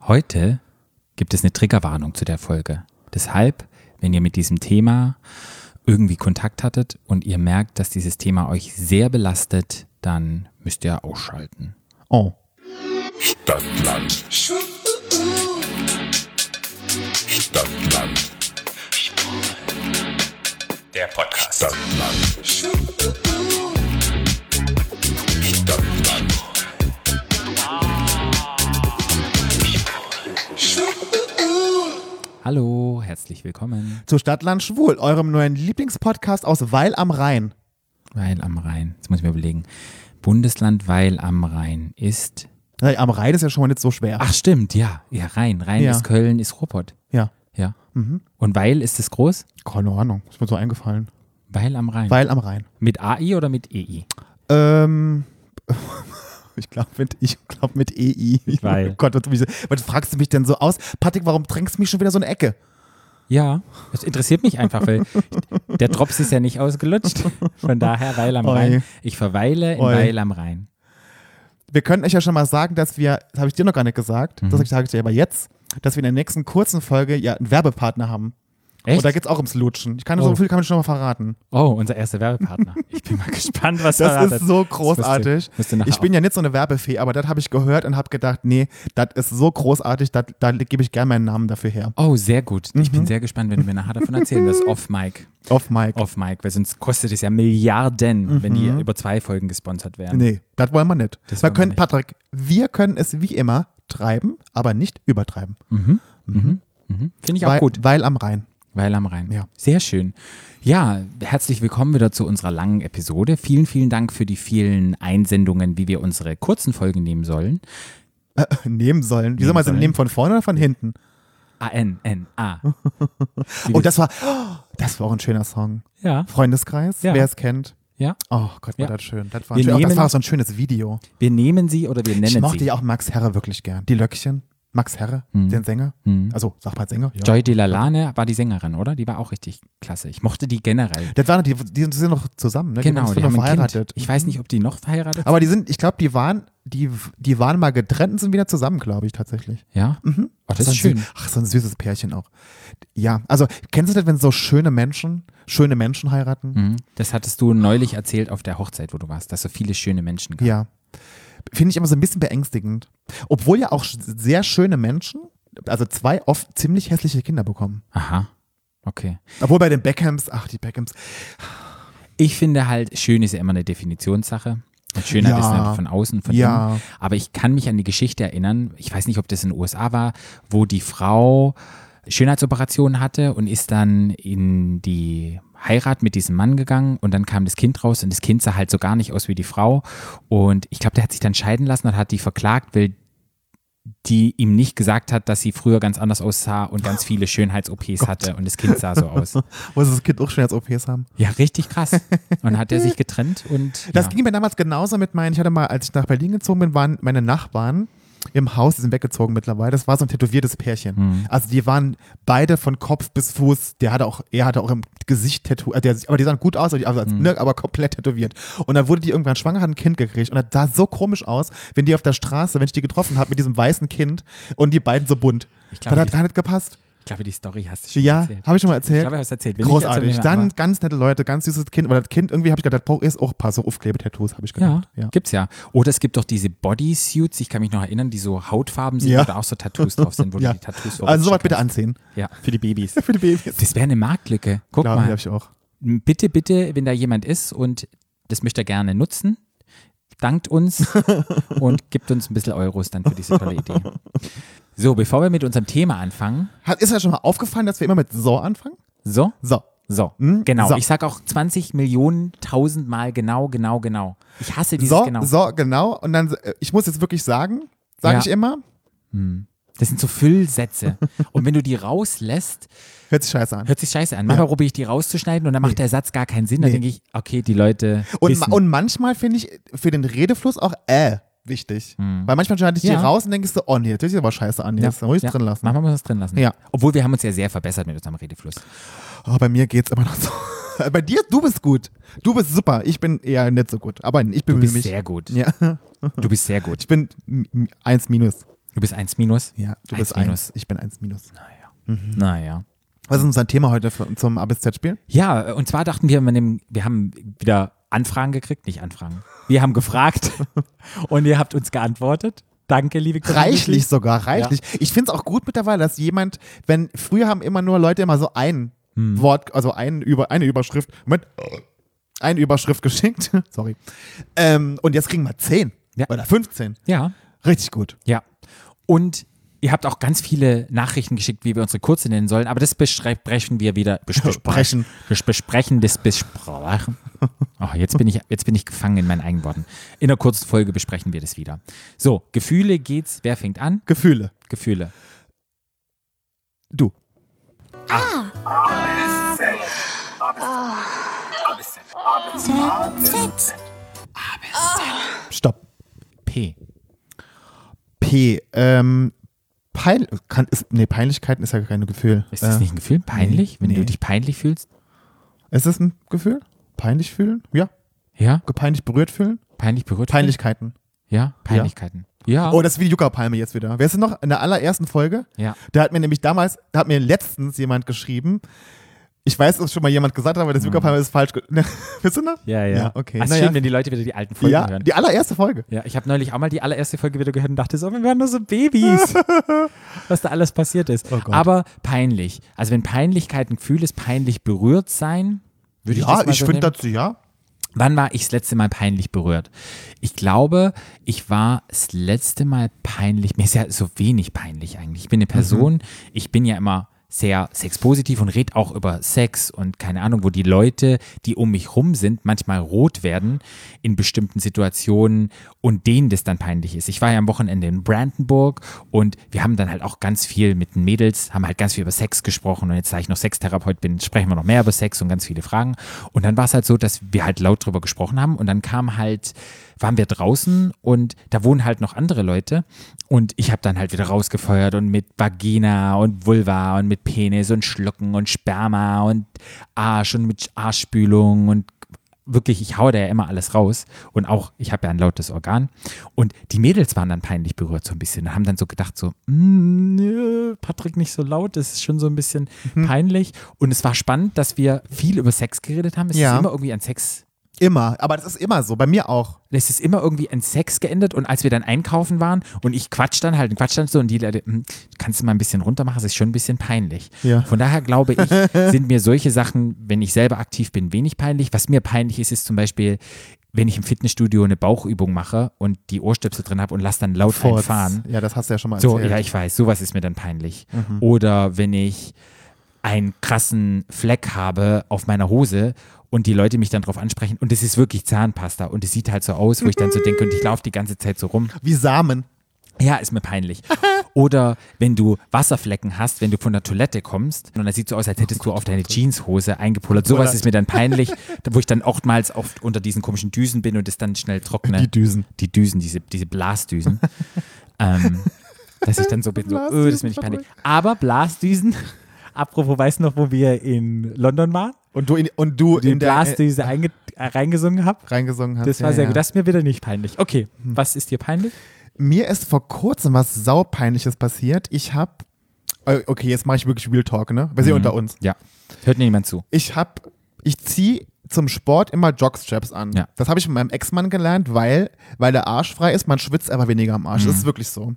Heute gibt es eine Triggerwarnung zu der Folge. Deshalb, wenn ihr mit diesem Thema irgendwie Kontakt hattet und ihr merkt, dass dieses Thema euch sehr belastet, dann müsst ihr ausschalten. Oh. Stadtland. Stadtland. Der Podcast. Stadtland. Hallo, herzlich willkommen. Zu Stadtland Schwul, eurem neuen Lieblingspodcast aus Weil am Rhein. Weil am Rhein. Jetzt muss ich mir überlegen. Bundesland Weil am Rhein ist. Am Rhein ist ja schon mal nicht so schwer. Ach, stimmt, ja. Ja, Rhein. Rhein Ja. ist Köln, ist Ruhrpott. Ja. Ja. Mhm. Und Weil ist es groß? Keine Ahnung, ist mir so eingefallen. Weil am Rhein. Weil am Rhein. Mit AI oder mit EI? Ähm. Ich glaube mit, ich glaub mit EI. Weil. Oh Gott, was, fragst du mich denn so aus? Patrick, warum drängst du mich schon wieder so eine Ecke? Ja, das interessiert mich einfach, weil der Drops ist ja nicht ausgelutscht. Von daher Weil am Oi. Rhein. Ich verweile in Oi. Weil am Rhein. Wir können euch ja schon mal sagen, dass wir, das habe ich dir noch gar nicht gesagt, Mhm. das sage ich dir aber jetzt, dass wir in der nächsten kurzen Folge ja einen Werbepartner haben. Echt? Und da geht es auch ums Lutschen. Ich kann Oh. so viel kann ich schon mal verraten. Oh, unser erster Werbepartner. Ich bin mal gespannt, was Das verratet. ist so Das müsst ihr- großartig. müsst ihr nachher Ich bin ja nicht so eine Werbefee, aber das habe ich gehört und habe gedacht, nee, das ist so großartig, dat- da gebe ich gerne meinen Namen dafür her. Oh, sehr gut. Ich Mhm. bin sehr gespannt, wenn du mir nachher davon erzählen wirst. Off Mic. Auf Mike. Off Mic, weil sonst kostet es ja Milliarden, wenn die über zwei Folgen gesponsert werden. Mhm. Nee, das wollen wir nicht. Das wir wollen wir können, nicht. Patrick, wir können es wie immer treiben, aber nicht übertreiben. Mhm. Mhm. Finde ich auch weil, gut. Weil am Rhein. Weil am Rhein. Ja. Sehr schön. Ja, herzlich willkommen wieder zu unserer langen Episode. Vielen, vielen Dank für die vielen Einsendungen, wie wir unsere kurzen Folgen nehmen sollen. Nehmen sollen. Wie soll Nehmen man sie nehmen? Von vorne oder von hinten? A-N-N-A. Oh, das war, das war auch ein schöner Song. Ja, Freundeskreis, Ja. wer es kennt. ja. Oh Gott, war Ja. das schön. Das war, Wir schön. Auch das nehmen- war so ein schönes Video. Wir nehmen sie oder wir nennen Ich mochte sie. ja auch Max Herre wirklich gern. Die Löckchen. Max Herre, Mhm. den Sänger. Mhm. Also, sag mal Sänger. Ja. Joy Delalane war die Sängerin, oder? Die war auch richtig klasse. Ich mochte die generell. Das waren, die, die sind noch zusammen, ne? genau, die, die haben verheiratet. Ich weiß nicht, ob die noch verheiratet Aber die sind, ich glaube, die waren, die, die waren mal getrennt und sind wieder zusammen, glaube ich, tatsächlich. Ja? Mhm. Oh, das So ist schön. Ach, so ein süßes Pärchen auch. Ja, also, kennst du das, wenn so schöne Menschen, schöne Menschen heiraten? Mhm. Das hattest du neulich erzählt auf der Hochzeit, wo du warst, dass so viele schöne Menschen gab. Ja. Finde ich immer so ein bisschen beängstigend. Obwohl ja auch sehr schöne Menschen, also zwei oft ziemlich hässliche Kinder bekommen. Aha. Okay. Obwohl bei den Beckhams, ach, die Beckhams, Ich finde halt, schön ist ja immer eine Definitionssache. Und Schönheit Ja. ist einfach von außen, von Ja. innen. Aber ich kann mich an die Geschichte erinnern, ich weiß nicht, ob das in den USA war, wo die Frau Schönheitsoperationen hatte und ist dann in die Heirat mit diesem Mann gegangen und dann kam das Kind raus und das Kind sah halt so gar nicht aus wie die Frau. Und ich glaube, der hat sich dann scheiden lassen und hat die verklagt, weil die ihm nicht gesagt hat, dass sie früher ganz anders aussah und ganz viele Schönheits-OPs hatte und das Kind sah so aus. muss das Kind auch schon als OPs haben. Ja, richtig krass. Und dann hat er sich getrennt und Das ja. ging mir damals genauso mit meinen, ich hatte mal, als ich nach Berlin gezogen bin, waren meine Nachbarn im Haus, die sind weggezogen mittlerweile. Das war so ein tätowiertes Pärchen. Mhm. Also die waren beide von Kopf bis Fuß, der hatte auch, er hatte auch im Gesicht Tattoo, äh, aber die sahen gut aus, aber, die, also, Mhm. ne, aber komplett tätowiert. Und dann wurde die irgendwann schwanger, hat ein Kind gekriegt und das sah so komisch aus, wenn die auf der Straße, wenn ich die getroffen habe mit diesem weißen Kind und die beiden so bunt. Ich glaube, das hat gar nicht gepasst. Ich glaube, die Story hast du schon Ja, erzählt. habe ich schon mal Ich erzählt. glaube, du hast erzählt. Wenn nicht, Großartig. erzähl Dann ganz nette Leute, ganz süßes Kind. Aber das Kind, irgendwie habe ich gedacht, das ist auch ein paar so Aufklebetattoos, habe ich ja, gedacht. Ja. gibt's ja. Oder es gibt doch diese Bodysuits, ich kann mich noch erinnern, die so Hautfarben sind, Ja. wo da auch so Tattoos drauf sind, wo Ja. du die Tattoos so Also sowas bitte anziehen. Ja, für die Babys. Für die Babys. Das wäre eine Marktlücke. Guck Glaube mal. ich auch. Bitte, bitte, wenn da jemand ist und das möchte er gerne nutzen, dankt uns und gibt uns ein bisschen Euros dann für diese tolle Idee. So, bevor wir mit unserem Thema anfangen. Hat, ist ja schon mal aufgefallen, dass wir immer mit so anfangen? So, So. so, Hm? genau. So. Ich sag auch 20 Millionen, tausendmal genau, genau, genau. Ich hasse dieses So, genau. so, genau. Und dann, äh, ich muss jetzt wirklich sagen, sage Ja. ich immer, Das sind so Füllsätze. Und wenn du die rauslässt, hört sich scheiße an. hört sich scheiße an. Manchmal probiere ich die rauszuschneiden und dann macht der Satz gar keinen Sinn. Dann Nee. denke ich, okay, die Leute Und, wissen. und manchmal finde ich für den Redefluss auch äh wichtig. Weil manchmal schneide ich die Hm. Ja. raus und denkst du, oh nee, das ist aber scheiße an. Jetzt muss ich ja. drin lassen. Manchmal muss man es drin lassen. Ja. Obwohl wir haben uns ja sehr verbessert mit unserem Redefluss. Oh, bei mir geht's immer noch so. Bei dir, du bist gut. Du bist super. Ich bin eher nicht so gut. Aber ich Du bemühe bist mich. sehr gut. Ja. Du bist sehr gut. Ich bin eins minus. Du bist 1 minus? Ja, du Eins bist minus. eins. Ich bin eins minus. Naja. Naja. Was ist unser Thema heute für, zum ABZ-Spiel? Ja, und zwar dachten wir, wir haben wieder Anfragen gekriegt, nicht Anfragen. Wir haben gefragt und ihr habt uns geantwortet. Danke, liebe Community. Reichlich sogar, reichlich. Ich finde es auch gut mittlerweile, dass jemand, wenn früher haben immer nur Leute immer so ein Hm. Wort, also ein, über, eine Überschrift, Moment, eine Überschrift geschickt, sorry. Ähm, und jetzt kriegen wir 10 Ja. oder 15. Ja, Richtig gut. ja. Und ihr habt auch ganz viele Nachrichten geschickt, wie wir unsere Kurse nennen sollen, aber das besprechen wir wieder. Bes Besprechen. Bes besprechen das Besprechen. Oh, jetzt, bin ich, jetzt bin ich gefangen in meinen eigenen Worten. In der kurzen Folge besprechen wir das wieder. So, Gefühle geht's. Wer fängt an? Gefühle. Gefühle. Du. Stopp. P. P. Ähm, Pein kann, ist, nee, Peinlichkeiten ist ja kein Gefühl. Ist das Äh, nicht ein Gefühl? Peinlich? Wenn nee. du dich peinlich fühlst? Ist es ein Gefühl? Peinlich fühlen? Ja. Ja? Gepeinlich berührt fühlen? Peinlich berührt? Peinlichkeiten. Ja? Peinlichkeiten. Ja. Oh, das ist wie die Yucca-Palme jetzt wieder. Wer ist denn noch in der allerersten Folge? Ja. Da hat mir nämlich damals, da hat mir letztens jemand geschrieben, ich weiß, dass schon mal jemand gesagt hat, aber das Yucca-Palme ist falsch. Ne, Wisst du noch? Ja, ja. Ja, okay. Also Naja. schön, wenn die Leute wieder die alten Folgen Ja, hören. die allererste Folge. Ja, ich habe neulich auch mal die allererste Folge wieder gehört und dachte so, wir waren nur so Babys, was da alles passiert ist. Oh. Aber peinlich. Also wenn Peinlichkeit ein Gefühl ist, peinlich berührt sein, würde ich Ja, das mal ich so finde dazu, ja. Wann war ich das letzte Mal peinlich berührt? Ich glaube, ich war das letzte Mal peinlich. Mir ist ja so wenig peinlich eigentlich. Ich bin eine Person, ich bin ja immer sehr sexpositiv und rede auch über Sex und keine Ahnung, wo die Leute, die um mich rum sind, manchmal rot werden in bestimmten Situationen und denen das dann peinlich ist. Ich war ja am Wochenende in Brandenburg und wir haben dann halt auch ganz viel mit den Mädels, haben halt ganz viel über Sex gesprochen und jetzt, da ich noch Sextherapeut bin, sprechen wir noch mehr über Sex und ganz viele Fragen. Und dann war es halt so, dass wir halt laut drüber gesprochen haben und dann kam halt, waren wir draußen und da wohnen halt noch andere Leute und ich habe dann halt wieder rausgefeuert und mit Vagina und Vulva und mit Penis und Schlucken und Sperma und Arsch und mit Arschspülung und wirklich, ich haue da ja immer alles raus und auch, ich habe ja ein lautes Organ und die Mädels waren dann peinlich berührt so ein bisschen und haben dann so gedacht so, "Mm, nö, Patrick nicht so laut, das ist schon so ein bisschen Mhm. peinlich und es war spannend, dass wir viel über Sex geredet haben. Es Ja. ist immer irgendwie an Sex Immer. Aber das ist immer so. Bei mir auch. es ist immer irgendwie in Sex geendet und als wir dann einkaufen waren und ich quatsch dann halt, quatsch dann so und die Leute, "Hm, kannst du mal ein bisschen runter machen, das ist schon ein bisschen peinlich. Ja. Von daher glaube ich, sind mir solche Sachen, wenn ich selber aktiv bin, wenig peinlich. Was mir peinlich ist, ist zum Beispiel, wenn ich im Fitnessstudio eine Bauchübung mache und die Ohrstöpsel drin habe und lass dann laut Furz. einfahren. Ja, das hast du ja schon mal So, erzählt. ja, ich weiß, sowas ist mir dann peinlich. Mhm. Oder wenn ich einen krassen Fleck habe auf meiner Hose und die Leute mich dann drauf ansprechen und es ist wirklich Zahnpasta und es sieht halt so aus, wo ich dann so denke und ich laufe die ganze Zeit so rum. Wie Samen. Ja, ist mir peinlich. Oder wenn du Wasserflecken hast, wenn du von der Toilette kommst und das sieht so aus, als hättest du auf deine Jeanshose eingepullert. Sowas ist mir dann peinlich, wo ich dann oftmals oft unter diesen komischen Düsen bin und es dann schnell trockne. Die Düsen. Die Düsen, diese, diese Blasdüsen. ähm, dass ich dann so bin, so, öh, das ist mir nicht peinlich. Aber Blasdüsen, apropos, weißt du noch, wo wir in London waren? Und du in, und du Die in der äh, Blasdüse einge äh, reingesungen hab? reingesungen hast. Das war ja, sehr ja. gut. Das ist mir wieder nicht peinlich. Okay, was ist dir peinlich? Mir ist vor kurzem was saupeinliches passiert. Ich hab, äh, okay, jetzt mache ich wirklich Real Talk, ne? Wir sind Mhm. unter uns. Ja. Hört niemand zu. Ich hab, ich zieh zum Sport immer Jockstraps an. Ja. Das habe ich mit meinem Ex-Mann gelernt, weil, weil der Arsch frei ist, man schwitzt aber weniger am Arsch. Das Mhm. ist wirklich so.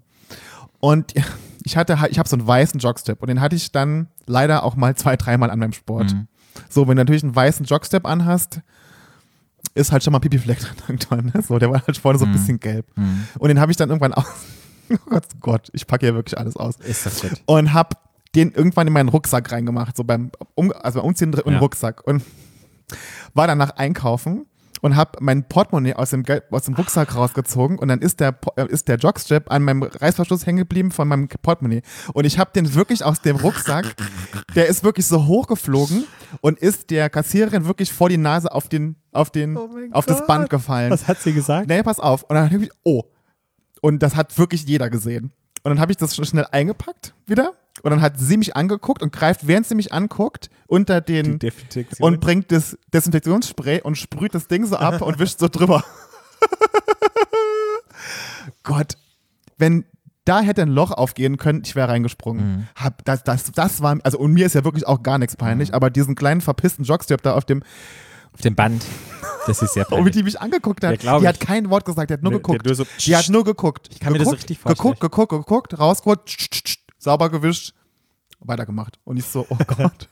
Und ich hatte, ich habe so einen weißen Jockstrap und den hatte ich dann leider auch mal zwei, dreimal an meinem Sport. Mhm. So, wenn du natürlich einen weißen Jockstrap anhast, ist halt schon mal Pipi-Fleck irgendwann. Ne? So, der war halt vorne so ein bisschen gelb. Mhm. Und den habe ich dann irgendwann aus. Oh Gott, Gott, ich packe hier wirklich alles aus. Ist das shit. Und habe den irgendwann in meinen Rucksack reingemacht, so beim, um, also beim Umziehen im Ja. Rucksack. Und war danach einkaufen und habe mein Portemonnaie aus dem, aus dem Rucksack rausgezogen und dann ist der, äh, ist der Jockstrap an meinem Reißverschluss hängen geblieben von meinem Portemonnaie. Und ich habe den wirklich aus dem Rucksack, der ist wirklich so hochgeflogen und ist der Kassiererin wirklich vor die Nase auf, den, auf, den, Oh auf das. Band gefallen. Was hat sie gesagt? Nee, pass auf. Und dann habe ich, oh. Und das hat wirklich jeder gesehen. Und dann habe ich das schon schnell eingepackt wieder. Und dann hat sie mich angeguckt und greift, während sie mich anguckt, unter den und bringt das Desinfektionsspray und sprüht das Ding so ab und wischt so drüber. Gott, wenn Da hätte ein Loch aufgehen können, ich wäre reingesprungen. Mhm. Hab, das, das, das war, also und mir ist ja wirklich auch gar nichts peinlich, Mhm. aber diesen kleinen verpissten Jockstrap da auf dem, Auf dem Band. Das ist sehr wie peinlich. die mich angeguckt hat. Ja, die ich. hat kein Wort gesagt, die hat nur geguckt. die hat nur so- die hat nur geguckt. Ich kann mir das so richtig vorstellen. Geguckt, geguckt, geguckt, rausgeholt, sauber gewischt, weitergemacht. Und ich so, oh Gott.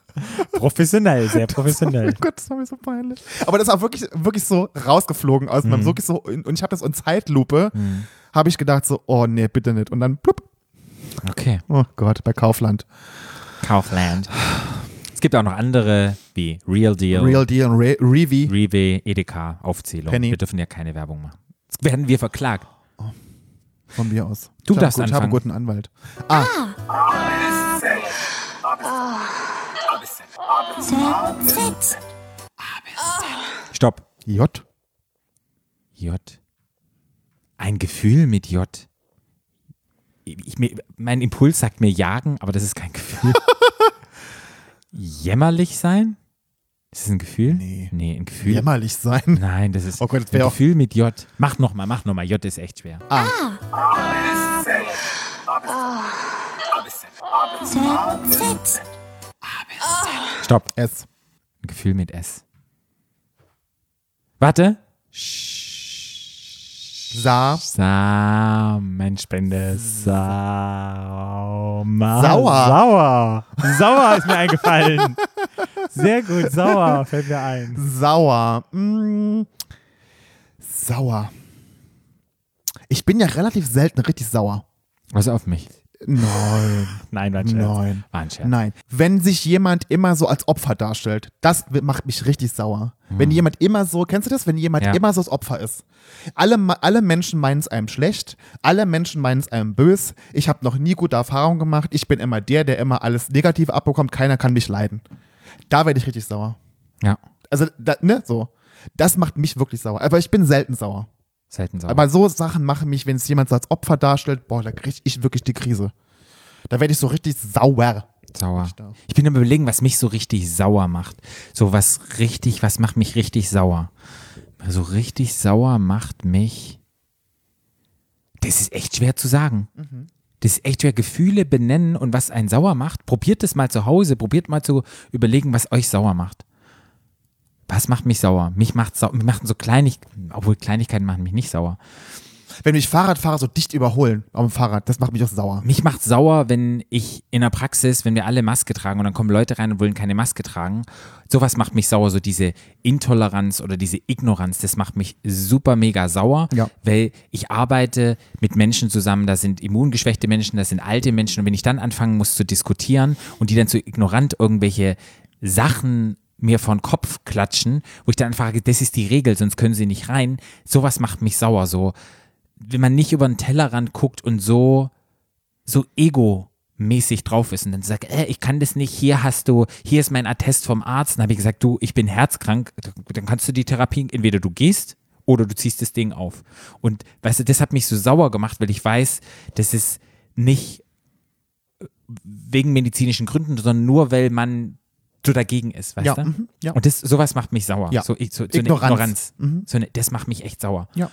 Professionell, sehr professionell. Oh Gott, das war mir so peinlich. Aber das ist auch wirklich, wirklich so rausgeflogen aus Mhm. meinem, wirklich so, und ich habe das in Zeitlupe, habe ich gedacht so, oh nee, bitte nicht. Und dann plupp, Okay. oh Gott, bei Kaufland. Kaufland. Es gibt auch noch andere wie Real Deal, Real Deal und Re Revi. Rewe, Edeka, Aufzählung. Penny. Wir dürfen ja keine Werbung machen. Jetzt werden wir verklagt. Von mir aus. Du ich darfst habe, Ich habe einen anfangen. guten Anwalt. Ah, Stopp. J. J. Ein Gefühl mit J. Ich, mir, mein Impuls sagt mir jagen, aber das ist kein Gefühl. Jämmerlich sein? Ist das ein Gefühl? Nee. Nee, ein Gefühl. Jämmerlich sein. Nein, das ist Oh Gott, das ein Gefühl mit J. Mach nochmal, mach nochmal. J ist echt schwer. Ah, Stopp. S. Ein Gefühl mit S. Warte. Sa. Samenspende. Sa Sauer. Sauer. Sauer ist mir eingefallen. Sehr gut, sauer fällt mir ein. Sauer. Mm, sauer. Ich bin ja relativ selten richtig sauer. Also auf mich. Nein. Nein, war ein Scherz. Nein. War ein Scherz. Nein. Wenn sich jemand immer so als Opfer darstellt, das macht mich richtig sauer. Wenn jemand immer so, kennst du das? Wenn jemand Ja. immer so das Opfer ist. Alle, alle Menschen meinen es einem schlecht, alle Menschen meinen es einem bös. Ich habe noch nie gute Erfahrungen gemacht. Ich bin immer der, der immer alles negativ abbekommt. Keiner kann mich leiden. Da werde ich richtig sauer. Ja, Also, da, ne, so. Das macht mich wirklich sauer. Aber ich bin selten sauer. Selten sauer. Aber so Sachen machen mich, wenn es jemand so als Opfer darstellt, boah, da kriege ich wirklich die Krise. Da werde ich so richtig sauer. sauer. Ich bin am überlegen, was mich so richtig sauer macht. So was richtig, was macht mich richtig sauer? So richtig sauer macht mich. Das ist echt schwer zu sagen. Das ist echt schwer. Gefühle benennen und was einen sauer macht. Probiert es mal zu Hause. Probiert mal zu überlegen, was euch sauer macht. Was macht mich sauer? Mich macht sauer. Mich machen so Kleinigkeiten, obwohl Kleinigkeiten machen mich nicht sauer. Wenn mich Fahrradfahrer so dicht überholen auf dem Fahrrad, das macht mich auch sauer. Mich macht sauer, wenn ich in der Praxis, wenn wir alle Maske tragen und dann kommen Leute rein und wollen keine Maske tragen. Sowas macht mich sauer, so diese Intoleranz oder diese Ignoranz, das macht mich super mega sauer, Ja. weil ich arbeite mit Menschen zusammen, da sind immungeschwächte Menschen, da sind alte Menschen und wenn ich dann anfangen muss zu diskutieren und die dann so ignorant irgendwelche Sachen mir vor den Kopf klatschen, wo ich dann frage, das ist die Regel, sonst können sie nicht rein. Sowas macht mich sauer, so wenn man nicht über den Tellerrand guckt und so so ego-mäßig drauf ist und dann sagt, äh, ich kann das nicht, hier hast du, hier ist mein Attest vom Arzt. Dann habe ich gesagt, du, ich bin herzkrank, dann kannst du die Therapie, entweder du gehst oder du ziehst das Ding auf. Und weißt du, das hat mich so sauer gemacht, weil ich weiß, das ist nicht wegen medizinischen Gründen, sondern nur, weil man so dagegen ist, weißt Ja, du? mhm, ja. Und das, sowas macht mich sauer. Ja. So, ich- so, so Ignoranz. eine Ignoranz. Mhm. So eine, das macht mich echt sauer. Ja.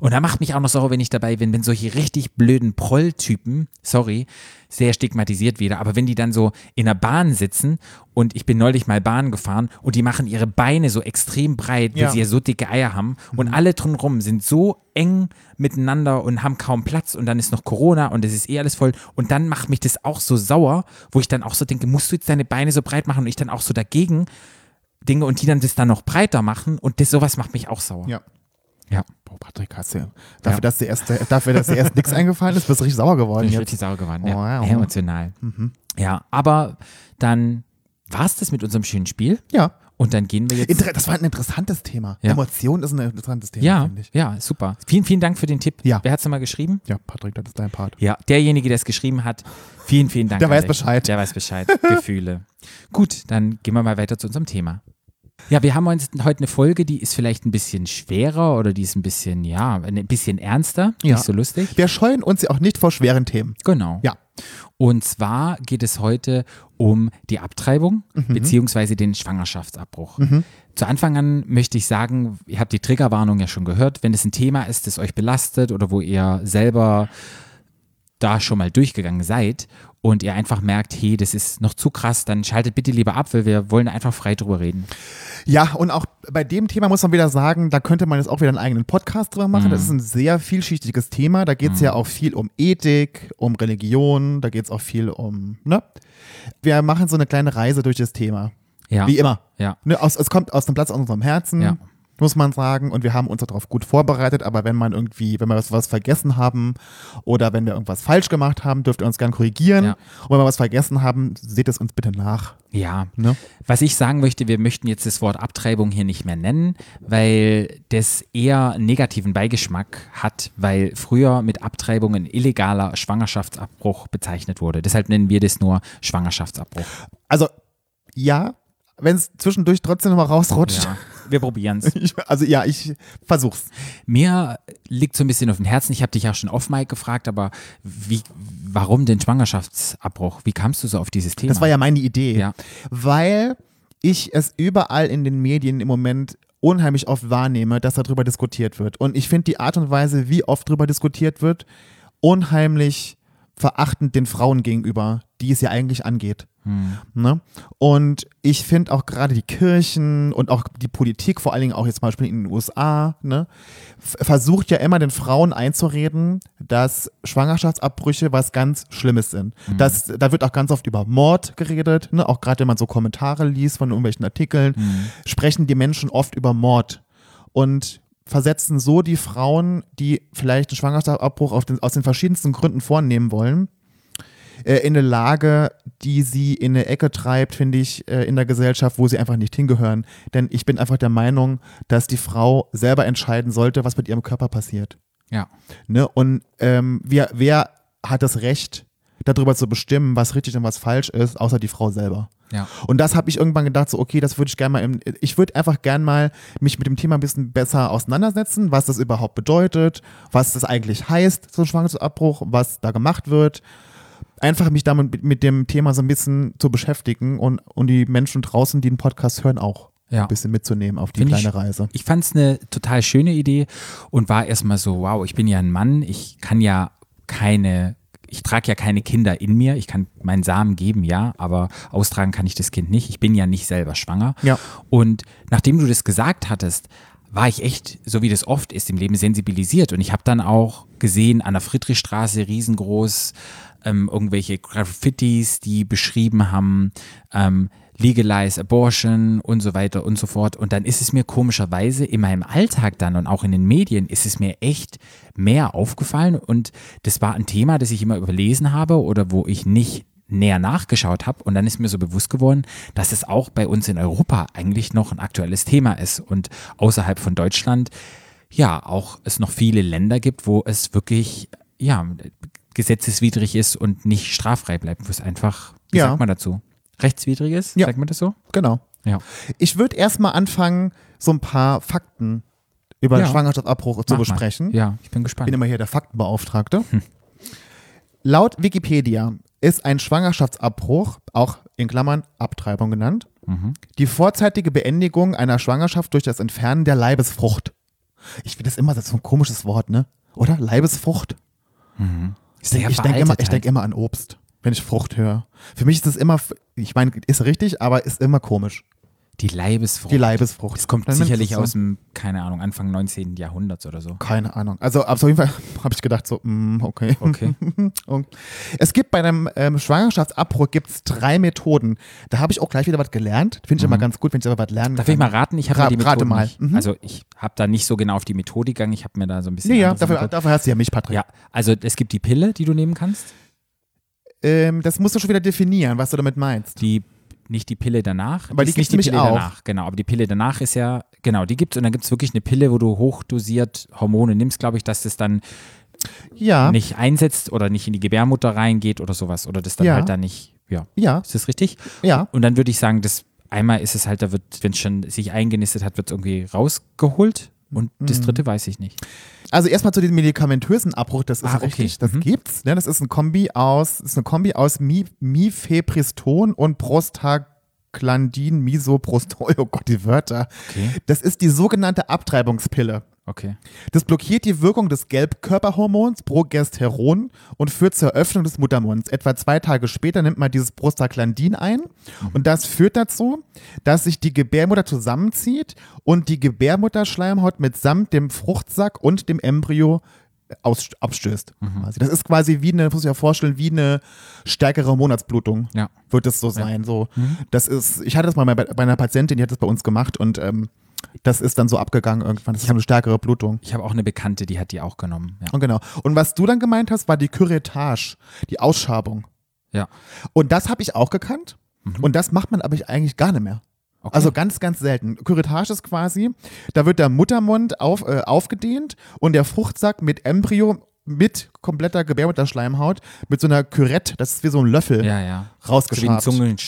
Und da macht mich auch noch sauer, wenn ich dabei bin, wenn solche richtig blöden Prolltypen, sorry, sehr stigmatisiert wieder, aber wenn die dann so in der Bahn sitzen und ich bin neulich mal Bahn gefahren und die machen ihre Beine so extrem breit, weil Ja. sie ja so dicke Eier haben und alle drumherum sind so eng miteinander und haben kaum Platz und dann ist noch Corona und es ist eh alles voll und dann macht mich das auch so sauer, wo ich dann auch so denke, musst du jetzt deine Beine so breit machen und ich dann auch so dagegen Dinge und die dann das dann noch breiter machen und das sowas macht mich auch sauer. Ja. Ja. Boah, Patrick, hast du, dafür, Ja. dass dir erst, dafür, dass dir erst nichts eingefallen ist, bist du richtig sauer geworden ich richtig sauer geworden. Oh, Ja. wow. Emotional. Ja, aber dann war es das mit unserem schönen Spiel. Ja. Und dann gehen wir jetzt. Inter das war ein interessantes Thema. Ja. Emotion ist ein interessantes Thema, ja, finde ich. ja, super. Vielen, vielen Dank für den Tipp. Ja. Wer hat es nochmal geschrieben? Ja, Patrick, das ist dein Part. Ja, derjenige, der es geschrieben hat. Vielen, vielen Dank. Der weiß. Bescheid. Der weiß Bescheid. Gefühle. Gut, dann gehen wir mal weiter zu unserem Thema. Ja, wir haben uns heute eine Folge, die ist vielleicht ein bisschen schwerer oder die ist ein bisschen, ja, ein bisschen ernster, Ja. nicht so lustig. Wir scheuen uns ja auch nicht vor schweren Themen. Genau. Ja. Und zwar geht es heute um die Abtreibung beziehungsweise den Schwangerschaftsabbruch. Zu Anfang an möchte ich sagen, ihr habt die Triggerwarnung ja schon gehört, wenn es ein Thema ist, das euch belastet oder wo ihr selber da schon mal durchgegangen seid und ihr einfach merkt, hey, das ist noch zu krass, dann schaltet bitte lieber ab, weil wir wollen einfach frei drüber reden. Ja, und auch bei dem Thema muss man wieder sagen, da könnte man jetzt auch wieder einen eigenen Podcast drüber machen. Das ist ein sehr vielschichtiges Thema. Da geht es ja auch viel um Ethik, um Religion, da geht es auch viel um, ne? Wir machen so eine kleine Reise durch das Thema. Ja. Wie immer. Ja. Ne, aus, es kommt aus dem Platz aus unserem Herzen, Ja. Muss man sagen. Und wir haben uns darauf gut vorbereitet. Aber wenn man irgendwie, wenn wir was, was vergessen haben oder wenn wir irgendwas falsch gemacht haben, dürft ihr uns gern korrigieren. Ja. Und wenn wir was vergessen haben, seht es uns bitte nach. Ja. Ne? Was ich sagen möchte, wir möchten jetzt das Wort Abtreibung hier nicht mehr nennen, weil das eher einen negativen Beigeschmack hat, weil früher mit Abtreibung ein illegaler Schwangerschaftsabbruch bezeichnet wurde. Deshalb nennen wir das nur Schwangerschaftsabbruch. Also, ja, wenn es zwischendurch trotzdem nochmal rausrutscht. Ja, wir probieren es. Also ja, ich versuch's. Mir liegt so ein bisschen auf dem Herzen, ich habe dich ja schon off Mike gefragt, aber wie, warum denn Schwangerschaftsabbruch? Wie kamst du so auf dieses Thema? Das war ja meine Idee. Ja. Weil ich es überall in den Medien im Moment unheimlich oft wahrnehme, dass darüber diskutiert wird. Und ich finde die Art und Weise, wie oft darüber diskutiert wird, unheimlich verachtend den Frauen gegenüber, die es ja eigentlich angeht. Ne? Und ich finde auch gerade die Kirchen und auch die Politik, vor allen Dingen auch jetzt zum Beispiel in den USA, ne, versucht ja immer den Frauen einzureden, dass Schwangerschaftsabbrüche was ganz Schlimmes sind. Das, da wird auch ganz oft über Mord geredet, ne? auch gerade wenn man so Kommentare liest von irgendwelchen Artikeln, sprechen die Menschen oft über Mord und versetzen so die Frauen, die vielleicht einen Schwangerschaftsabbruch den, aus den verschiedensten Gründen vornehmen wollen, äh, in eine Lage, die sie in eine Ecke treibt, finde ich, äh, in der Gesellschaft, wo sie einfach nicht hingehören. Denn ich bin einfach der Meinung, dass die Frau selber entscheiden sollte, was mit ihrem Körper passiert. ja. Ne? Und ähm, wer, wer hat das Recht, darüber zu bestimmen, was richtig und was falsch ist, außer die Frau selber? Ja. Und das habe ich irgendwann gedacht, so, okay, das würde ich gerne mal, im, ich würde einfach gerne mal mich mit dem Thema ein bisschen besser auseinandersetzen, was das überhaupt bedeutet, was das eigentlich heißt, so ein Schwangerschaftsabbruch, was da gemacht wird. Einfach mich damit mit, dem Thema so ein bisschen zu beschäftigen und, und die Menschen draußen, die den Podcast hören, auch Ja. ein bisschen mitzunehmen auf die Find kleine ich, Reise. Ich fand es eine total schöne Idee und war erstmal so, wow, ich bin ja ein Mann, ich kann ja keine, ich trage ja keine Kinder in mir, ich kann meinen Samen geben, ja, aber austragen kann ich das Kind nicht. Ich bin ja nicht selber schwanger. Ja. Und nachdem du das gesagt hattest, war ich echt, so wie das oft ist im Leben, sensibilisiert. Und ich habe dann auch gesehen, an der Friedrichstraße riesengroß ähm, irgendwelche Graffitis, die beschrieben haben, ähm, legalize abortion und so weiter und so fort. Und dann ist es mir komischerweise in meinem Alltag dann und auch in den Medien ist es mir echt mehr aufgefallen. Und das war ein Thema, das ich immer überlesen habe oder wo ich nicht näher nachgeschaut habe und dann ist mir so bewusst geworden, dass es auch bei uns in Europa eigentlich noch ein aktuelles Thema ist und außerhalb von Deutschland ja auch es noch viele Länder gibt, wo es wirklich ja gesetzeswidrig ist und nicht straffrei bleibt, wo es einfach, wie Ja. sagt man dazu, rechtswidrig ist, Ja. sagt man das so? Genau. Ja. Ich würde erstmal anfangen, so ein paar Fakten über Ja. Schwangerschaftsabbruch zu Mach mal. besprechen. Ja, ich bin Ich gespannt. bin immer hier der Faktenbeauftragte. Laut Wikipedia ist ein Schwangerschaftsabbruch, auch in Klammern Abtreibung genannt, die vorzeitige Beendigung einer Schwangerschaft durch das Entfernen der Leibesfrucht. Ich finde das immer das so ein komisches Wort, ne? Oder? Leibesfrucht. Sehr ich denke veraltet immer, halt. denk immer an Obst, wenn ich Frucht höre. Für mich ist das immer, ich meine, ist richtig, aber ist immer komisch. Die Leibesfrucht. Die Leibesfrucht. Das kommt Dann sicherlich aus dem, keine Ahnung, Anfang 19. Jahrhunderts oder so. Keine Ahnung. Also auf jeden Fall habe ich gedacht, so, mm, okay. Okay. Es gibt bei einem ähm, Schwangerschaftsabbruch gibt's drei Methoden. Da habe ich auch gleich wieder was gelernt. Finde ich immer ganz gut, wenn ich aber was lernen Mhm. Darf kann. ich mal raten? Ich habe Ra- ja die Methode rate mal. Mhm. Also ich habe da nicht so genau auf die Methode gegangen. Ich habe mir da so ein bisschen. Nee, ja, anderes dafür, dafür hast du ja mich, Patrick. Ja, also es gibt die Pille, die du nehmen kannst. Ähm, das musst du schon wieder definieren, was du damit meinst. Die nicht die Pille danach. Aber die ist gibt's nicht die Pille auch. danach. Genau, aber die Pille danach ist ja, genau, die gibt's und dann gibt's wirklich eine Pille, wo du hochdosiert Hormone nimmst, glaube ich, dass das dann Ja, nicht einsetzt oder nicht in die Gebärmutter reingeht oder sowas. Oder das dann Ja. halt dann nicht, ja. ja, Ist das richtig? ja. Und dann würde ich sagen, das einmal ist es halt, da wird, wenn es schon sich eingenistet hat, wird es irgendwie rausgeholt. Und Mhm. das dritte weiß ich nicht. Also erstmal zu dem medikamentösen Abbruch, das ist Ah, okay. richtig, das Mhm. gibt's. Ne? Das ist ein Kombi aus, ist eine Kombi aus Mi Mifepriston und Prostaglandin, Misoprostol, oh Gott, die Wörter. Okay. Das ist die sogenannte Abtreibungspille. Okay. Das blockiert die Wirkung des Gelbkörperhormons Progesteron und führt zur Öffnung des Muttermunds. Etwa zwei Tage später nimmt man dieses Prostaglandin ein und das führt dazu, dass sich die Gebärmutter zusammenzieht und die Gebärmutterschleimhaut mitsamt dem Fruchtsack und dem Embryo aus, abstößt. Quasi. Das ist quasi wie eine, muss ich ja vorstellen, wie eine stärkere Monatsblutung. Ja. Wird es so sein. So. Das ist, ich hatte das mal bei, bei einer Patientin, die hat das bei uns gemacht und ähm, das ist dann so abgegangen irgendwann. Das ist so eine stärkere Blutung. Ich habe auch eine Bekannte, die hat die auch genommen. Ja. Und genau. Und was du dann gemeint hast, war die Curettage, die Ausschabung. ja. Und das habe ich auch gekannt. Und das macht man aber eigentlich gar nicht mehr. Okay. Also ganz, ganz selten. Curettage ist quasi, da wird der Muttermund auf, äh, aufgedehnt und der Fruchtsack mit Embryo mit kompletter Gebärmutterschleimhaut mit so einer Kürette, das ist wie so ein Löffel, ja, ja. rausgeschabt. So wie ein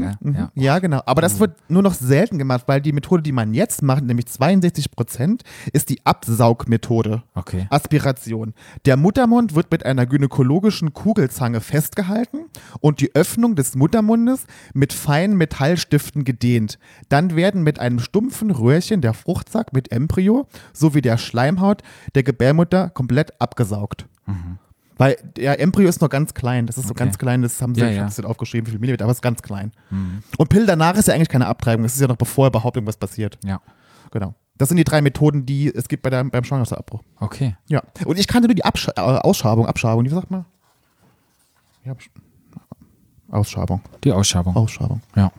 gell? Mhm. Ja. Ja, genau. Aber das wird nur noch selten gemacht, weil die Methode, die man jetzt macht, nämlich 62 Prozent, ist die Absaugmethode. Okay. Aspiration. Der Muttermund wird mit einer gynäkologischen Kugelzange festgehalten und die Öffnung des Muttermundes mit feinen Metallstiften gedehnt. Dann werden mit einem stumpfen Röhrchen der Fruchtsack mit Embryo sowie der Schleimhaut der Gebärmutter komplett abgesaugt. Weil der Embryo ist noch ganz klein. Das ist so Mhm. Okay. ganz klein, das haben sie Ja, ja. Mhm. nicht aufgeschrieben, wie viel Millimeter, aber es ist ganz klein. Und Pill danach ist ja eigentlich keine Abtreibung. Das ist ja noch bevor überhaupt irgendwas passiert. Ja. Genau. Das sind die drei Methoden, die es gibt bei der, beim Schwangerschaftsabbruch. Okay. Ja. Und ich kannte nur die Absch äh, Ausschabung, Abschabung, wie sagt man? Ja, Ausschabung, Die Ausschabung. Ausschabung. Ja.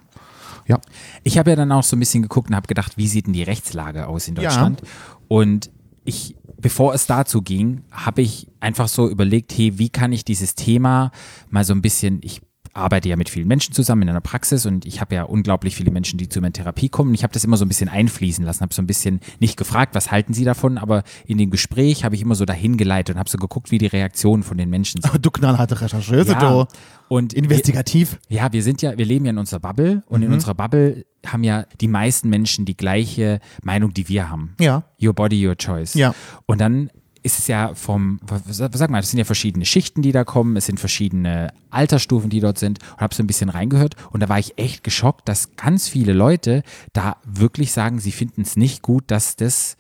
Ja. Ich habe ja dann auch so ein bisschen geguckt und habe gedacht, wie sieht denn die Rechtslage aus in Ja. Deutschland? Und ich, bevor es dazu ging, habe ich einfach so überlegt, hey, wie kann ich dieses Thema mal so ein bisschen, ich arbeite ja mit vielen Menschen zusammen in einer Praxis und ich habe ja unglaublich viele Menschen, die zu mir in Therapie kommen. Ich habe das immer so ein bisschen einfließen lassen, habe so ein bisschen nicht gefragt, was halten sie davon, aber in dem Gespräch habe ich immer so dahin geleitet und habe so geguckt, wie die Reaktionen von den Menschen sind. Du knallharte Rechercheuse, Ja, du. und Investigativ. ja, wir sind ja, wir leben ja in unserer Bubble und Mhm. in unserer Bubble haben ja die meisten Menschen die gleiche Meinung, die wir haben. Ja. Your body, your choice. Ja. Und dann ist es ja vom, was sag mal, es sind ja verschiedene Schichten, die da kommen, es sind verschiedene Altersstufen, die dort sind und habe so ein bisschen reingehört und da war ich echt geschockt, dass ganz viele Leute da wirklich sagen, sie finden es nicht gut, dass das,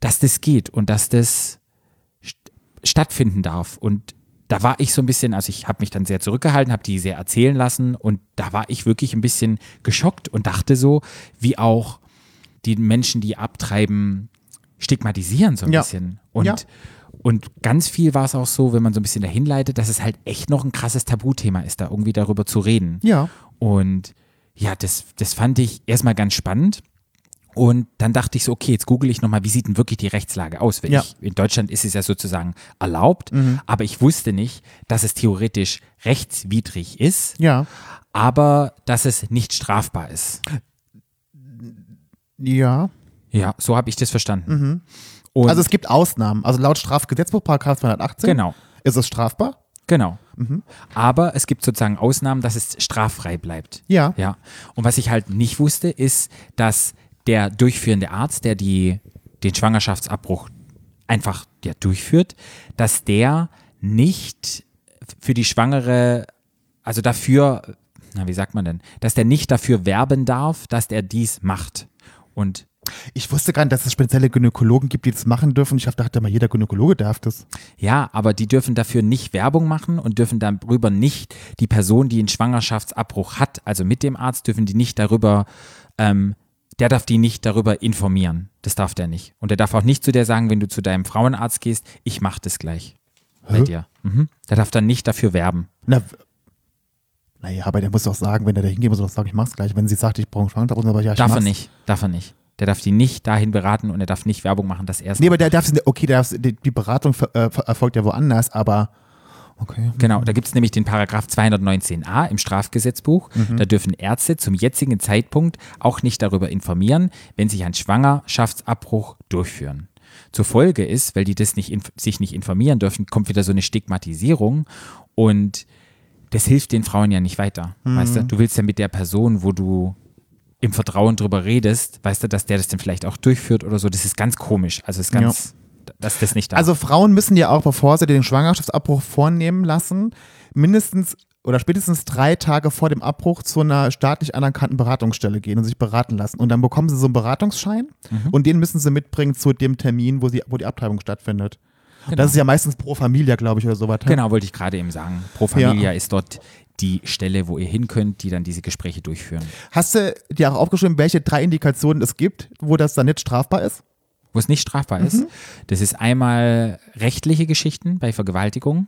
dass das geht und dass das st stattfinden darf und da war ich so ein bisschen, also ich habe mich dann sehr zurückgehalten, habe die sehr erzählen lassen und da war ich wirklich ein bisschen geschockt und dachte so, wie auch die Menschen, die abtreiben, stigmatisieren so ein Ja. bisschen. Und, Ja. und ganz viel war es auch so, wenn man so ein bisschen dahin leitet, dass es halt echt noch ein krasses Tabuthema ist, da irgendwie darüber zu reden. Ja. Und ja, das, das fand ich erstmal ganz spannend. Und dann dachte ich so, okay, jetzt google ich nochmal, wie sieht denn wirklich die Rechtslage aus? Ja. ich, in Deutschland ist es ja sozusagen erlaubt, aber ich wusste nicht, dass es theoretisch rechtswidrig ist, Ja. aber dass es nicht strafbar ist. Ja. Ja, so habe ich das verstanden. Und Also es gibt Ausnahmen. Also laut Strafgesetzbuch, Paragraph 218, genau, ist es strafbar. genau. Aber es gibt sozusagen Ausnahmen, dass es straffrei bleibt. Ja. Ja. Und was ich halt nicht wusste, ist, dass der durchführende Arzt, der die, den Schwangerschaftsabbruch einfach ja, durchführt, dass der nicht für die Schwangere, also dafür, na, wie sagt man denn, dass der nicht dafür werben darf, dass der dies macht. Und Ich wusste gar nicht, dass es spezielle Gynäkologen gibt, die das machen dürfen. Ich dachte mal, jeder Gynäkologe darf das. ja, aber die dürfen dafür nicht Werbung machen und dürfen darüber nicht die Person, die einen Schwangerschaftsabbruch hat, also mit dem Arzt, dürfen die nicht darüber, ähm, der darf die nicht darüber informieren. Das darf der nicht. Und der darf auch nicht zu dir sagen, wenn du zu deinem Frauenarzt gehst, ich mach das gleich bei Hä? dir. Mhm. Der darf dann nicht dafür werben. Na, naja, aber der muss doch sagen, wenn er da hingeht, muss er doch sagen, ich mach's gleich. Wenn sie sagt, ich brauche einen Schwangerschaft, aber ja, ich Darf er mach's. nicht. Darf er nicht. Der darf die nicht dahin beraten und er darf nicht Werbung machen, dass er es Nee, aber der darf, okay, der darf, die, Beratung äh, erfolgt ja woanders, aber okay. Genau, da gibt es nämlich den Paragraph 219a im Strafgesetzbuch. Da dürfen Ärzte zum jetzigen Zeitpunkt auch nicht darüber informieren, wenn sich ein Schwangerschaftsabbruch durchführen. Zur Folge ist, weil die das nicht sich nicht informieren dürfen, kommt wieder so eine Stigmatisierung und das hilft den Frauen ja nicht weiter. Weißt du, du willst ja mit der Person, wo du im Vertrauen drüber redest, weißt du, dass der das dann vielleicht auch durchführt oder so. Das ist ganz komisch. Also es ist ganz, dass das nicht da Also Frauen müssen ja auch, bevor sie den Schwangerschaftsabbruch vornehmen lassen, mindestens oder spätestens drei Tage vor dem Abbruch zu einer staatlich anerkannten Beratungsstelle gehen und sich beraten lassen. Und dann bekommen sie so einen Beratungsschein Mhm. und den müssen sie mitbringen zu dem Termin, wo, sie, wo die Abtreibung stattfindet. Genau. Das ist ja meistens pro Familia, glaube ich, oder sowas. Genau, wollte ich gerade eben sagen. Pro Familia ist dort die Stelle, wo ihr hin könnt, die dann diese Gespräche durchführen. Hast du dir auch aufgeschrieben, welche drei Indikationen es gibt, wo das dann nicht strafbar ist? Wo es nicht strafbar ist. Mhm. Das ist einmal rechtliche Geschichten bei Vergewaltigung,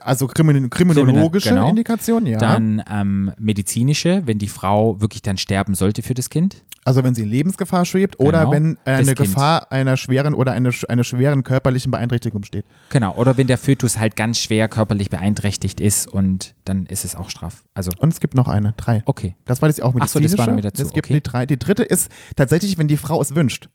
also krimin kriminologische genau. Indikationen, ja. dann ähm, medizinische, wenn die Frau wirklich dann sterben sollte für das Kind. also wenn sie in Lebensgefahr schwebt oder Genau, wenn eine Kind. Gefahr einer schweren oder eine, einer schweren körperlichen Beeinträchtigung besteht. Genau, oder wenn der Fötus halt ganz schwer körperlich beeinträchtigt ist und dann ist es auch straf. Also, Und es gibt noch eine, drei. okay. Das war jetzt auch Ach so, medizinische. das war noch mit dazu, Es gibt okay. die drei. Die dritte ist tatsächlich, wenn die Frau es wünscht.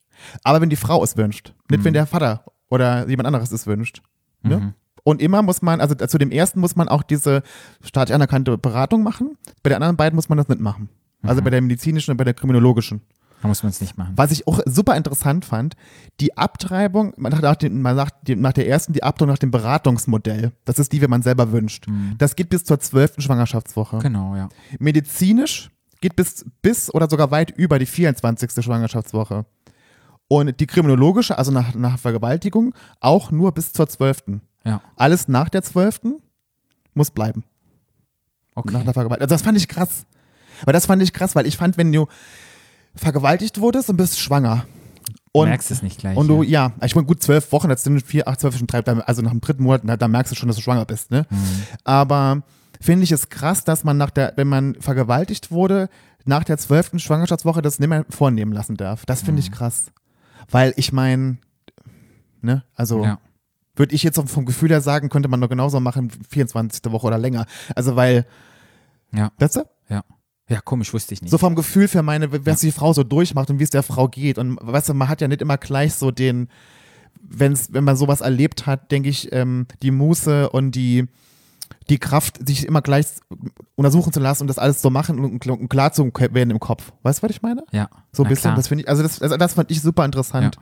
Aber wenn die Frau es wünscht. Nicht, Mhm. wenn der Vater oder jemand anderes es wünscht. Ne? Und immer muss man, also zu dem ersten muss man auch diese staatlich anerkannte Beratung machen. Bei den anderen beiden muss man das nicht machen. Also Mhm. bei der medizinischen und bei der kriminologischen. Da muss man es nicht machen. Was ich auch super interessant fand, die Abtreibung, man sagt, nach dem- man sagt dem- nach der ersten die Abtreibung nach dem Beratungsmodell. Das ist die, wenn man selber wünscht. Das geht bis zur zwölften Schwangerschaftswoche. Genau, ja. Medizinisch geht bis, bis oder sogar weit über die 24. Schwangerschaftswoche. Und die kriminologische, also nach, nach Vergewaltigung, auch nur bis zur 12. Ja, Alles nach der 12. muss bleiben. Nach okay. der Vergewaltigung. Also das fand ich krass. Aber das fand ich krass, weil ich fand, wenn du vergewaltigt wurdest und bist schwanger. Du Und, merkst es nicht gleich. und du, ja. ja, ich meine, gut, zwölf Wochen, das sind vier, acht, zwölf, schon drei, also nach dem dritten Monat, na, da merkst du schon, dass du schwanger bist, ne? Mhm. Aber finde ich es krass, dass man nach der, wenn man vergewaltigt wurde, nach der zwölften Schwangerschaftswoche das nicht mehr vornehmen lassen darf. Das finde ich Mhm. krass. Weil ich meine, ne, also ja. Würde ich jetzt vom Gefühl her sagen, könnte man doch genauso machen, 24. Woche oder länger. Also weil, Ja, weißt du? ja. Ja, komisch, wusste ich nicht. So vom Gefühl für meine, was die Frau so durchmacht und wie es der Frau geht. Und weißt du, man hat ja nicht immer gleich so den, wenn's, wenn man sowas erlebt hat, denke ich, ähm, die Muße und die, die Kraft, sich immer gleich untersuchen zu lassen und das alles so machen und, und klar zu werden im Kopf. Weißt du, was ich meine? ja, So ein bisschen. klar. Das finde ich, also das, also das fand ich super interessant.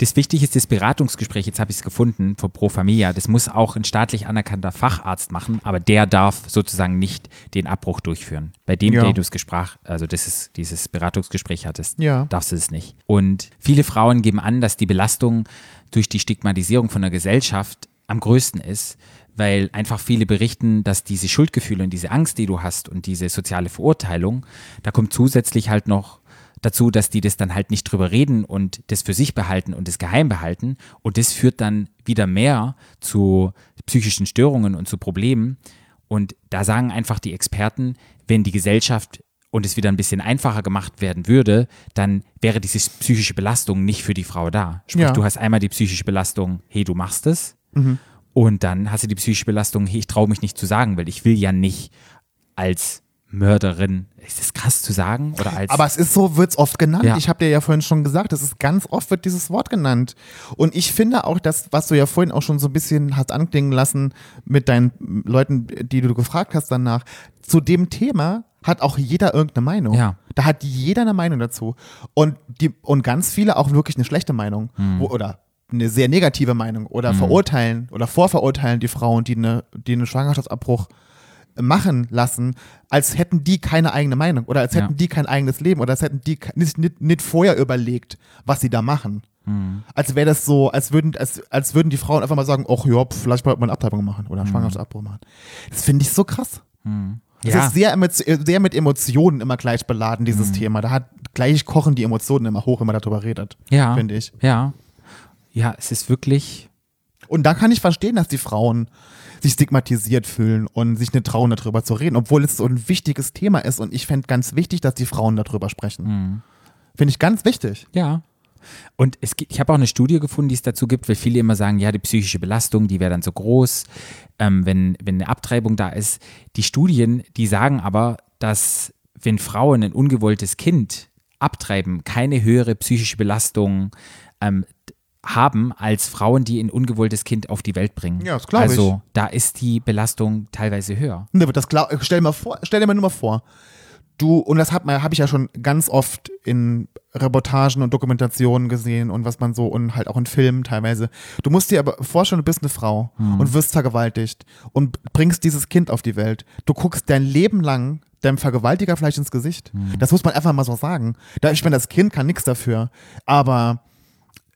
Das Wichtige ist das Beratungsgespräch, jetzt habe ich es gefunden, von Pro Familia. Das muss auch ein staatlich anerkannter Facharzt machen, aber der darf sozusagen nicht den Abbruch durchführen. Bei dem, Ja. der du es gesprach, also das ist dieses Beratungsgespräch hattest, Ja. darfst du es nicht. Und viele Frauen geben an, dass die Belastung durch die Stigmatisierung von der Gesellschaft am größten ist, weil einfach viele berichten, dass diese Schuldgefühle und diese Angst, die du hast und diese soziale Verurteilung, da kommt zusätzlich halt noch dazu, dass die das dann halt nicht drüber reden und das für sich behalten und das geheim behalten. Und das führt dann wieder mehr zu psychischen Störungen und zu Problemen. Und da sagen einfach die Experten, wenn die Gesellschaft und es wieder ein bisschen einfacher gemacht werden würde, dann wäre diese psychische Belastung nicht für die Frau da. Sprich, Ja. du hast einmal die psychische Belastung, hey, du machst es. Und dann hast du die psychische Belastung, hey, ich traue mich nicht zu sagen, weil ich will ja nicht als Mörderin, ist das krass zu sagen? Oder als Aber es ist so, wird es oft genannt. Ja. Ich habe dir ja vorhin schon gesagt, es ist ganz oft wird dieses Wort genannt. Und ich finde auch, dass, was du ja vorhin auch schon so ein bisschen hast anklingen lassen mit deinen Leuten, die du gefragt hast danach, zu dem Thema hat auch jeder irgendeine Meinung. Ja. Da hat jeder eine Meinung dazu. Und, die, und ganz viele auch wirklich eine schlechte Meinung. Wo, oder eine sehr negative Meinung. Oder verurteilen oder vorverurteilen die Frauen, die, eine, die einen Schwangerschaftsabbruch machen lassen, als hätten die keine eigene Meinung oder als Ja. hätten die kein eigenes Leben oder als hätten die nicht, nicht, nicht vorher überlegt, was sie da machen. Als wäre das so, als würden, als, als würden die Frauen einfach mal sagen, ach ja, vielleicht mal eine Abtreibung machen oder einen Schwangerschaftsabbruch machen. Das finde ich so krass. Es Ja. ist sehr, sehr mit Emotionen immer gleich beladen, dieses Thema. Da hat gleich kochen die Emotionen immer hoch, wenn man darüber redet. ja, Finde ich. Ja. Ja, es ist wirklich, Und da kann ich verstehen, dass die Frauen sich stigmatisiert fühlen und sich nicht trauen, darüber zu reden, obwohl es so ein wichtiges Thema ist. Und ich fände ganz wichtig, dass die Frauen darüber sprechen. Finde ich ganz wichtig. ja. Und es gibt, ich habe auch eine Studie gefunden, die es dazu gibt, weil viele immer sagen, ja, die psychische Belastung, die wäre dann so groß, ähm, wenn, wenn eine Abtreibung da ist. Die Studien, die sagen aber, dass wenn Frauen ein ungewolltes Kind abtreiben, keine höhere psychische Belastung ähm, haben als Frauen, die ein ungewolltes Kind auf die Welt bringen. Ja, das glaub ich. Also da ist die Belastung teilweise höher. Ne, Das klar, stell, dir mal vor, stell dir mal nur mal vor, du, und das habe ich ja schon ganz oft in Reportagen und Dokumentationen gesehen und was man so und halt auch in Filmen teilweise. Du musst dir aber vorstellen, du bist eine Frau und wirst vergewaltigt und bringst dieses Kind auf die Welt. Du guckst dein Leben lang deinem Vergewaltiger vielleicht ins Gesicht. Das muss man einfach mal so sagen. Da, ich meine, das Kind kann nichts dafür. Aber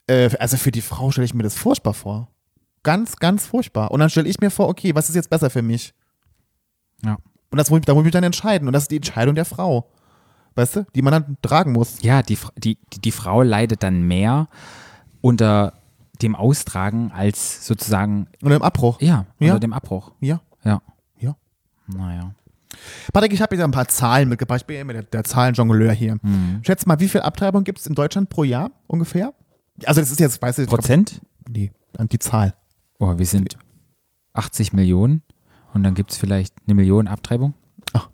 äh, also für die Frau stelle ich mir das furchtbar vor. Ganz, ganz furchtbar. Und dann stelle ich mir vor, okay, was ist jetzt besser für mich? Ja. Und das da muss ich mich dann entscheiden. Und das ist die Entscheidung der Frau. Weißt du? Die man dann tragen muss. Ja, die, die, die, Frau leidet dann mehr unter dem Austragen als sozusagen, Und im Abbruch. ja, Ja. unter dem Abbruch. Ja. Ja. Ja. Naja. Patrick, ich habe jetzt ein paar Zahlen mitgebracht. Ich bin ja immer der, der Zahlenjongleur hier. Schätz mal, wie viel Abtreibung gibt es in Deutschland pro Jahr ungefähr? Also das ist jetzt, weißt du, Prozent? Nee, die Zahl. Oh, wir sind 80 Millionen und dann gibt es vielleicht eine Million Abtreibung? Ach,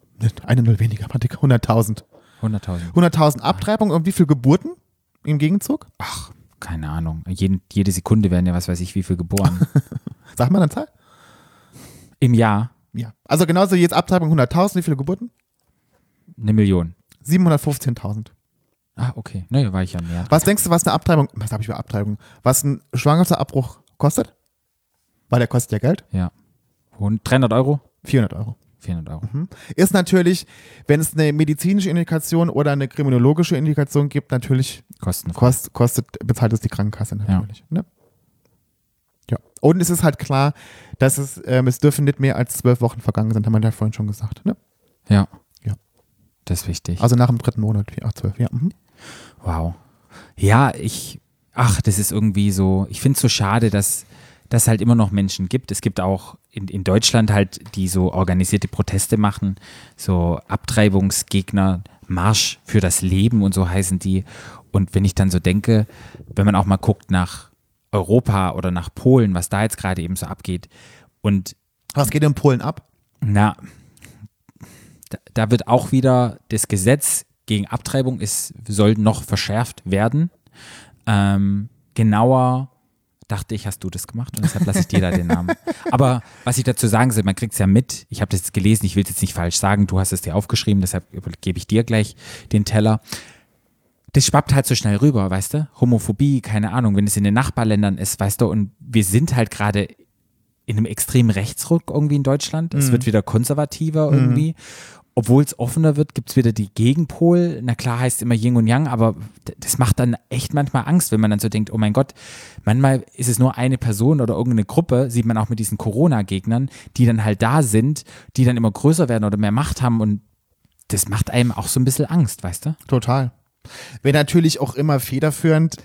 eine Null weniger, Patrick. 100.000. 100.000. 100.000 Abtreibungen und wie viele Geburten im Gegenzug? Ach, keine Ahnung. Jeden, jede Sekunde werden ja was weiß ich wie viel geboren. Sag mal eine Zahl. Im Jahr Ja. Also genauso jetzt Abtreibung 100.000, wie viele Geburten? eine Million. 715.000. Ah, okay. Naja, war ich ja näher. Was denkst du, was eine Abtreibung, was habe ich für Abtreibung, was ein Schwangerschaftsabbruch kostet? Weil der kostet ja Geld. Ja. Und 300 Euro? 400 Euro. 400 Euro. Ist natürlich, wenn es eine medizinische Indikation oder eine kriminologische Indikation gibt, natürlich Kostenfrei. kost, kostet, bezahlt es die Krankenkasse natürlich. Ne? Ja. Und es ist halt klar, dass es, ähm, es dürfen nicht mehr als zwölf Wochen vergangen sind, haben wir ja vorhin schon gesagt. Ne? Ja. Ja. Das ist wichtig. Also nach dem dritten Monat, ja, zwölf, ja. Mhm. Wow. Ja, ich, ach, das ist irgendwie so, ich finde es so schade, dass dass halt immer noch Menschen gibt. Es gibt auch in, in Deutschland halt, die so organisierte Proteste machen, so Abtreibungsgegner, Marsch für das Leben und so heißen die. Und wenn ich dann so denke, wenn man auch mal guckt nach Europa oder nach Polen, was da jetzt gerade eben so abgeht und Was geht in Polen ab? na, da, da wird auch wieder das Gesetz gegen Abtreibung ist, soll noch verschärft werden. Ähm, genauer dachte ich, hast du das gemacht und deshalb lasse ich dir da den Namen. Aber was ich dazu sagen soll, man kriegt es ja mit. Ich habe das jetzt gelesen, ich will es jetzt nicht falsch sagen. Du hast es dir aufgeschrieben, deshalb gebe ich dir gleich den Teller. Das schwappt halt so schnell rüber, weißt du? Homophobie, keine Ahnung, wenn es in den Nachbarländern ist, weißt du, und wir sind halt gerade in einem extremen Rechtsruck irgendwie in Deutschland. Es wird wieder konservativer irgendwie. Obwohl es offener wird, gibt es wieder die Gegenpol. Na klar heißt immer Yin und Yang, aber das macht dann echt manchmal Angst, wenn man dann so denkt, oh mein Gott, manchmal ist es nur eine Person oder irgendeine Gruppe, sieht man auch mit diesen Corona-Gegnern, die dann halt da sind, die dann immer größer werden oder mehr Macht haben und das macht einem auch so ein bisschen Angst, weißt du? Total. Wer natürlich auch immer federführend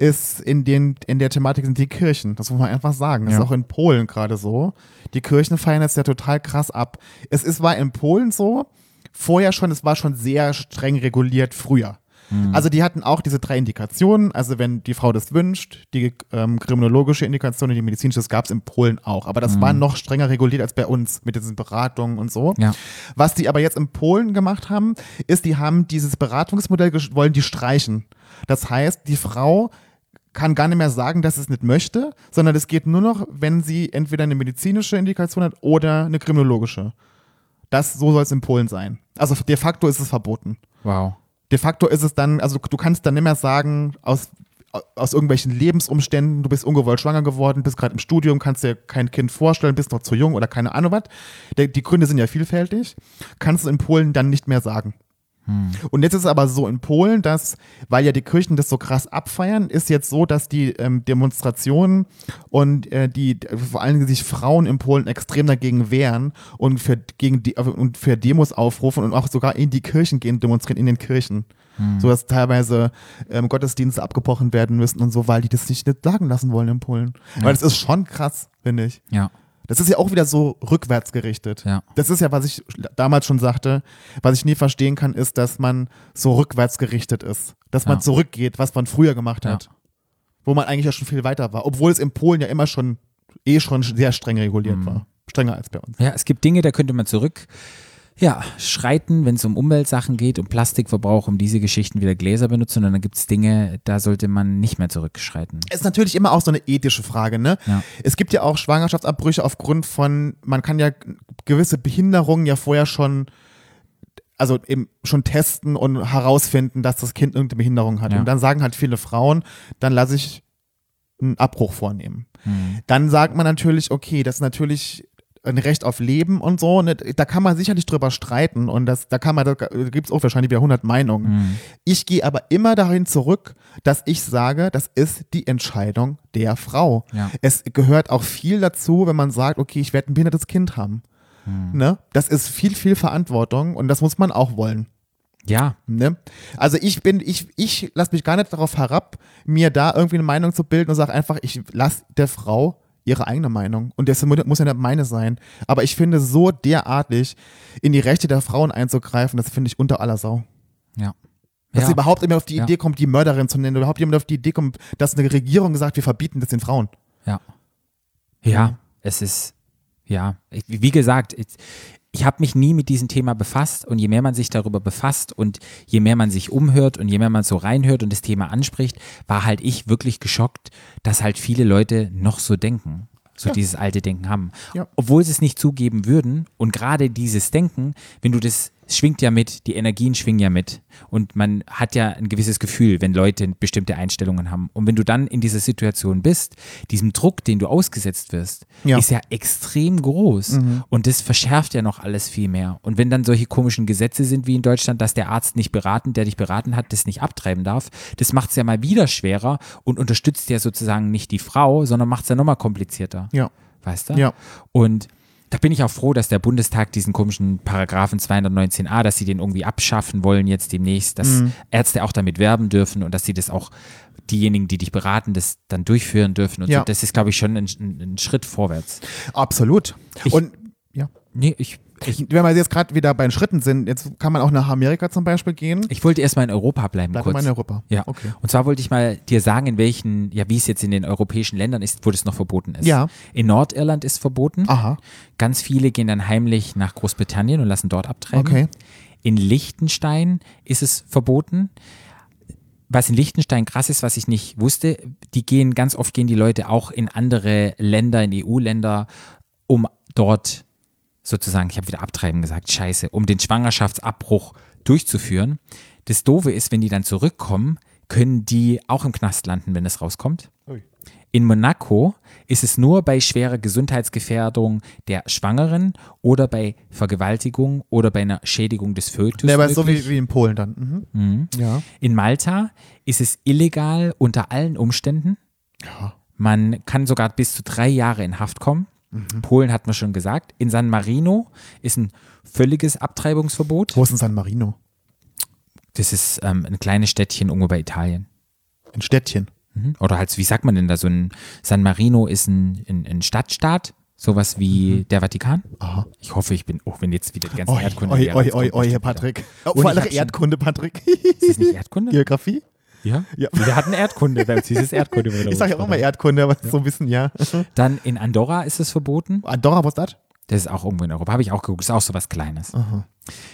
ist in, den, in der Thematik sind die Kirchen. Das muss man einfach sagen. Das Ja. ist auch in Polen gerade so. Die Kirchen feiern das ja total krass ab. Es ist, war in Polen so, vorher schon, es war schon sehr streng reguliert früher. Also die hatten auch diese drei Indikationen, also wenn die Frau das wünscht, die ähm, kriminologische Indikation und die medizinische, das gab es in Polen auch. Aber das war noch strenger reguliert als bei uns mit diesen Beratungen und so. Ja. Was die aber jetzt in Polen gemacht haben, ist, die haben dieses Beratungsmodell, wollen die streichen. Das heißt, die Frau kann gar nicht mehr sagen, dass es nicht möchte, sondern es geht nur noch, wenn sie entweder eine medizinische Indikation hat oder eine kriminologische. Das, so soll es in Polen sein. Also de facto ist es verboten. Wow. De facto ist es dann, also du kannst dann nicht mehr sagen, aus, aus irgendwelchen Lebensumständen, du bist ungewollt schwanger geworden, bist gerade im Studium, kannst dir kein Kind vorstellen, bist noch zu jung oder keine Ahnung was. Die Gründe sind ja vielfältig. Kannst du in Polen dann nicht mehr sagen. Und jetzt ist es aber so in Polen, dass, weil ja die Kirchen das so krass abfeiern, ist jetzt so, dass die ähm, Demonstrationen und äh, die vor allem sich Frauen in Polen extrem dagegen wehren und für, gegen die, und für Demos aufrufen und auch sogar in die Kirchen gehen, demonstrieren in den Kirchen. So dass teilweise ähm, Gottesdienste abgebrochen werden müssen und so, weil die das nicht, nicht sagen lassen wollen in Polen. Weil das ist schon krass, finde ich. Ja. Das ist ja auch wieder so rückwärts gerichtet. Ja. Das ist ja, was ich damals schon sagte, was ich nie verstehen kann, ist, dass man so rückwärts gerichtet ist. Dass man Ja. zurückgeht, was man früher gemacht Ja. hat. Wo man eigentlich ja schon viel weiter war. Obwohl es in Polen ja immer schon, eh schon sehr streng reguliert Mhm. war. Strenger als bei uns. Ja, es gibt Dinge, da könnte man zurück ja, schreiten, wenn es um Umweltsachen geht, um Plastikverbrauch, um diese Geschichten wieder Gläser benutzen. Und dann gibt es Dinge, da sollte man nicht mehr zurückschreiten. ist natürlich immer auch so eine ethische Frage, ne? Ja. Es gibt ja auch Schwangerschaftsabbrüche aufgrund von, man kann ja gewisse Behinderungen ja vorher schon also eben schon testen und herausfinden, dass das Kind irgendeine Behinderung hat. Ja. Und dann sagen halt viele Frauen, dann lasse ich einen Abbruch vornehmen. Mhm. Dann sagt man natürlich, okay, das ist natürlich ein Recht auf Leben und so. Ne? Da kann man sicherlich drüber streiten und das, da kann man, da gibt es auch wahrscheinlich wieder 100 Meinungen. Mhm. Ich gehe aber immer dahin zurück, dass ich sage, das ist die Entscheidung der Frau. Ja. Es gehört auch viel dazu, wenn man sagt, okay, ich werde ein behindertes Kind haben. Mhm. Ne? Das ist viel, viel Verantwortung und das muss man auch wollen. Ja, Ne? Also ich bin, ich, ich lasse mich gar nicht darauf herab, mir da irgendwie eine Meinung zu bilden und sage einfach, ich lasse der Frau ihre eigene Meinung. Und das mu- muss ja nicht meine sein. Aber ich finde, so derartig in die Rechte der Frauen einzugreifen, das finde ich unter aller Sau. ja. Dass ja. überhaupt immer auf die Ja. Idee kommt, die Mörderin zu nennen, oder überhaupt jemand auf die Idee kommt, dass eine Regierung sagt, wir verbieten das den Frauen. Ja. Ja, es ist, ja, wie gesagt, ich, habe mich nie mit diesem Thema befasst und je mehr man sich darüber befasst und je mehr man sich umhört und je mehr man so reinhört und das Thema anspricht, war halt ich wirklich geschockt, dass halt viele Leute noch so denken. So Ja. dieses alte Denken haben. Ja. Obwohl sie es nicht zugeben würden. Und gerade dieses Denken, wenn du das, es schwingt ja mit, die Energien schwingen ja mit. Und man hat ja ein gewisses Gefühl, wenn Leute bestimmte Einstellungen haben. Und wenn du dann in dieser Situation bist, diesem Druck, den du ausgesetzt wirst, Ja. ist ja extrem groß. Und das verschärft ja noch alles viel mehr. Und wenn dann solche komischen Gesetze sind wie in Deutschland, dass der Arzt nicht beraten, der dich beraten hat, das nicht abtreiben darf, das macht es ja mal wieder schwerer und unterstützt ja sozusagen nicht die Frau, sondern macht es ja nochmal komplizierter. Ja. Weißt du? Ja. Und da bin ich auch froh, dass der Bundestag diesen komischen Paragraphen 219a, dass sie den irgendwie abschaffen wollen jetzt demnächst, dass Mhm. Ärzte auch damit werben dürfen und dass sie das auch diejenigen, die dich beraten, das dann durchführen dürfen. Und Ja. so. das ist, glaube ich, schon ein, ein, ein Schritt vorwärts. Absolut. Ich- und ja. Nee, ich, ich, Wenn wir jetzt gerade wieder bei den Schritten sind, jetzt kann man auch nach Amerika zum Beispiel gehen. ich wollte erstmal in Europa bleiben Bleib kurz. mal in Europa. Ja, Okay. und zwar wollte ich mal dir sagen, in welchen, ja, wie es jetzt in den europäischen Ländern ist, wo das noch verboten ist. Ja. In Nordirland ist verboten. Aha. Ganz viele gehen dann heimlich nach Großbritannien und lassen dort abtreiben. Okay. In Liechtenstein ist es verboten. Was in Liechtenstein krass ist, was ich nicht wusste, die gehen, ganz oft gehen die Leute auch in andere Länder, in EU-Länder, um dort sozusagen, ich habe wieder abtreiben gesagt, scheiße, um den Schwangerschaftsabbruch durchzuführen. Das Doofe ist, wenn die dann zurückkommen, können die auch im Knast landen, wenn es rauskommt. In Monaco ist es nur bei schwerer Gesundheitsgefährdung der Schwangeren oder bei Vergewaltigung oder bei einer Schädigung des Fötus. Ne, aber so wie, wie in Polen dann. Mhm. Ja. In Malta ist es illegal unter allen Umständen. Ja. Man kann sogar bis zu drei Jahre in Haft kommen. Mhm. Polen hat man schon gesagt. In San Marino ist ein völliges Abtreibungsverbot. Wo ist denn San Marino? Das ist ähm, ein kleines Städtchen irgendwo bei Italien. Ein Städtchen. Mhm. Oder halt, wie sagt man denn da, so ein San Marino ist ein, ein, ein Stadtstaat, sowas wie der Vatikan. Mhm. Aha. Ich hoffe, ich bin, auch wenn jetzt wieder die ganze Oi, Erdkunde. oi, wäre, oi, oi, oi, Herr Patrick. Und Vor allem Erdkunde, Patrick. Ist das nicht Erdkunde? Geografie? Ja. Ja. Wir hatten Erdkunde, bei uns hieß es Erdkunde. Ich sage ja auch immer Erdkunde, aber so ein bisschen, ja. Dann in Andorra ist es verboten. Andorra, was ist das? Das ist auch irgendwo in Europa. Habe ich auch geguckt. Ist auch so was Kleines.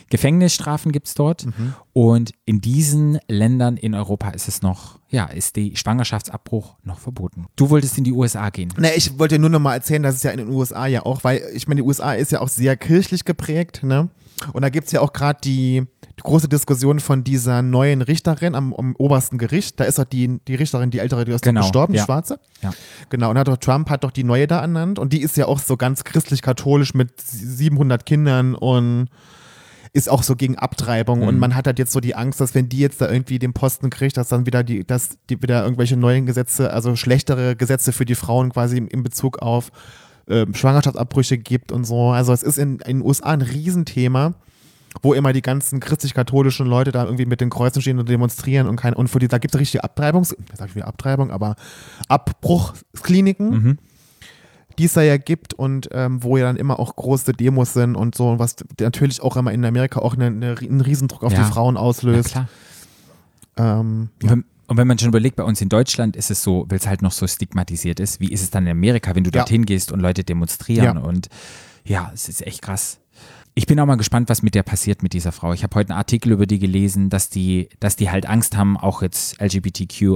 Gefängnisstrafen gibt es dort. Mhm. Und in diesen Ländern in Europa ist es noch, ja, ist die Schwangerschaftsabbruch noch verboten. Du wolltest in die USA gehen. Ne, ich wollte nur noch mal erzählen, dass es ja in den USA ja auch, weil ich meine, die USA ist ja auch sehr kirchlich geprägt, ne? Und da gibt es ja auch gerade die, die große Diskussion von dieser neuen Richterin am, am obersten Gericht. Da ist doch die, die Richterin, die ältere, die ist Genau, gestorben, die ja. Schwarze. Ja. Genau, und hat doch Trump hat doch die neue da ernannt und die ist ja auch so ganz christlich-katholisch mit 700 Kindern und ist auch so gegen Abtreibung Mhm. und man hat halt jetzt so die Angst, dass wenn die jetzt da irgendwie den Posten kriegt, dass dann wieder die, dass die wieder irgendwelche neuen Gesetze, also schlechtere Gesetze für die Frauen quasi in Bezug auf ähm, Schwangerschaftsabbrüche gibt und so. Also es ist in, in den USA ein Riesenthema, wo immer die ganzen christlich-katholischen Leute da irgendwie mit den Kreuzen stehen und demonstrieren und kein, und für die, da gibt es richtige Abtreibungs, ich sag ich wieder Abtreibung, aber Abbruchskliniken Mhm. die es da ja gibt und ähm, wo ja dann immer auch große Demos sind und so, was natürlich auch immer in Amerika auch eine, eine, einen Riesendruck auf Ja. die Frauen Ja, auslöst. klar. ähm, wenn, und wenn man schon überlegt, bei uns in Deutschland ist es so, weil es halt noch so stigmatisiert ist, wie ist es dann in Amerika, wenn du Ja. dorthin gehst und Leute demonstrieren Ja. und ja, es ist echt krass. ich bin auch mal gespannt, was mit der passiert mit dieser Frau. Ich habe heute einen Artikel über die gelesen, dass die, dass die halt Angst haben, auch jetzt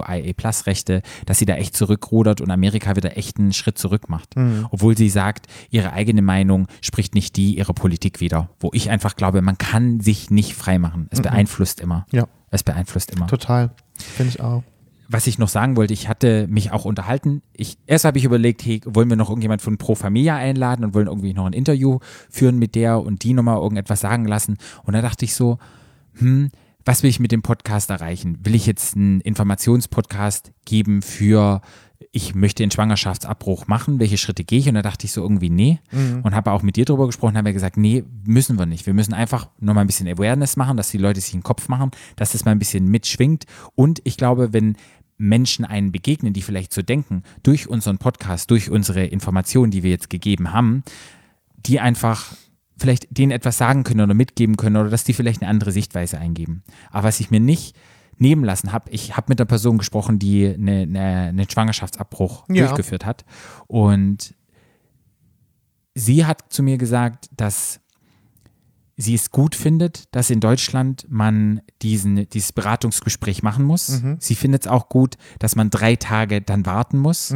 LGBTQIA-Plus-Rechte, dass sie da echt zurückrudert und Amerika wieder echt einen Schritt zurück macht. Mhm. Obwohl sie sagt, ihre eigene Meinung spricht nicht die ihrer Politik wider. Wo ich einfach glaube, man kann sich nicht freimachen. Es beeinflusst immer. Mhm. Ja. Es beeinflusst immer Total. Finde ich auch. was ich noch sagen wollte, ich hatte mich auch unterhalten. Ich, erst habe ich überlegt, hey, wollen wir noch irgendjemand von Pro Familia einladen und wollen irgendwie noch ein Interview führen mit der und die nochmal irgendetwas sagen lassen. Und da dachte ich so, hm, was will ich mit dem Podcast erreichen? Will ich jetzt einen Informationspodcast geben für, ich möchte einen Schwangerschaftsabbruch machen, welche Schritte gehe ich? Und da dachte ich so irgendwie, nee. Und habe auch mit dir drüber gesprochen, haben wir gesagt, nee, müssen wir nicht. Wir müssen einfach nochmal ein bisschen Awareness machen, dass die Leute sich einen Kopf machen, dass das mal ein bisschen mitschwingt. Und ich glaube, wenn Menschen einen begegnen, die vielleicht so denken, durch unseren Podcast, durch unsere Informationen, die wir jetzt gegeben haben, die einfach vielleicht denen etwas sagen können oder mitgeben können oder dass die vielleicht eine andere Sichtweise eingeben. Aber was ich mir nicht nehmen lassen habe, ich habe mit einer Person gesprochen, die eine, eine, einen Schwangerschaftsabbruch Ja. durchgeführt hat und sie hat zu mir gesagt, dass sie es gut findet, dass in Deutschland man diesen, dieses Beratungsgespräch machen muss. Sie findet es auch gut, dass man drei Tage dann warten muss.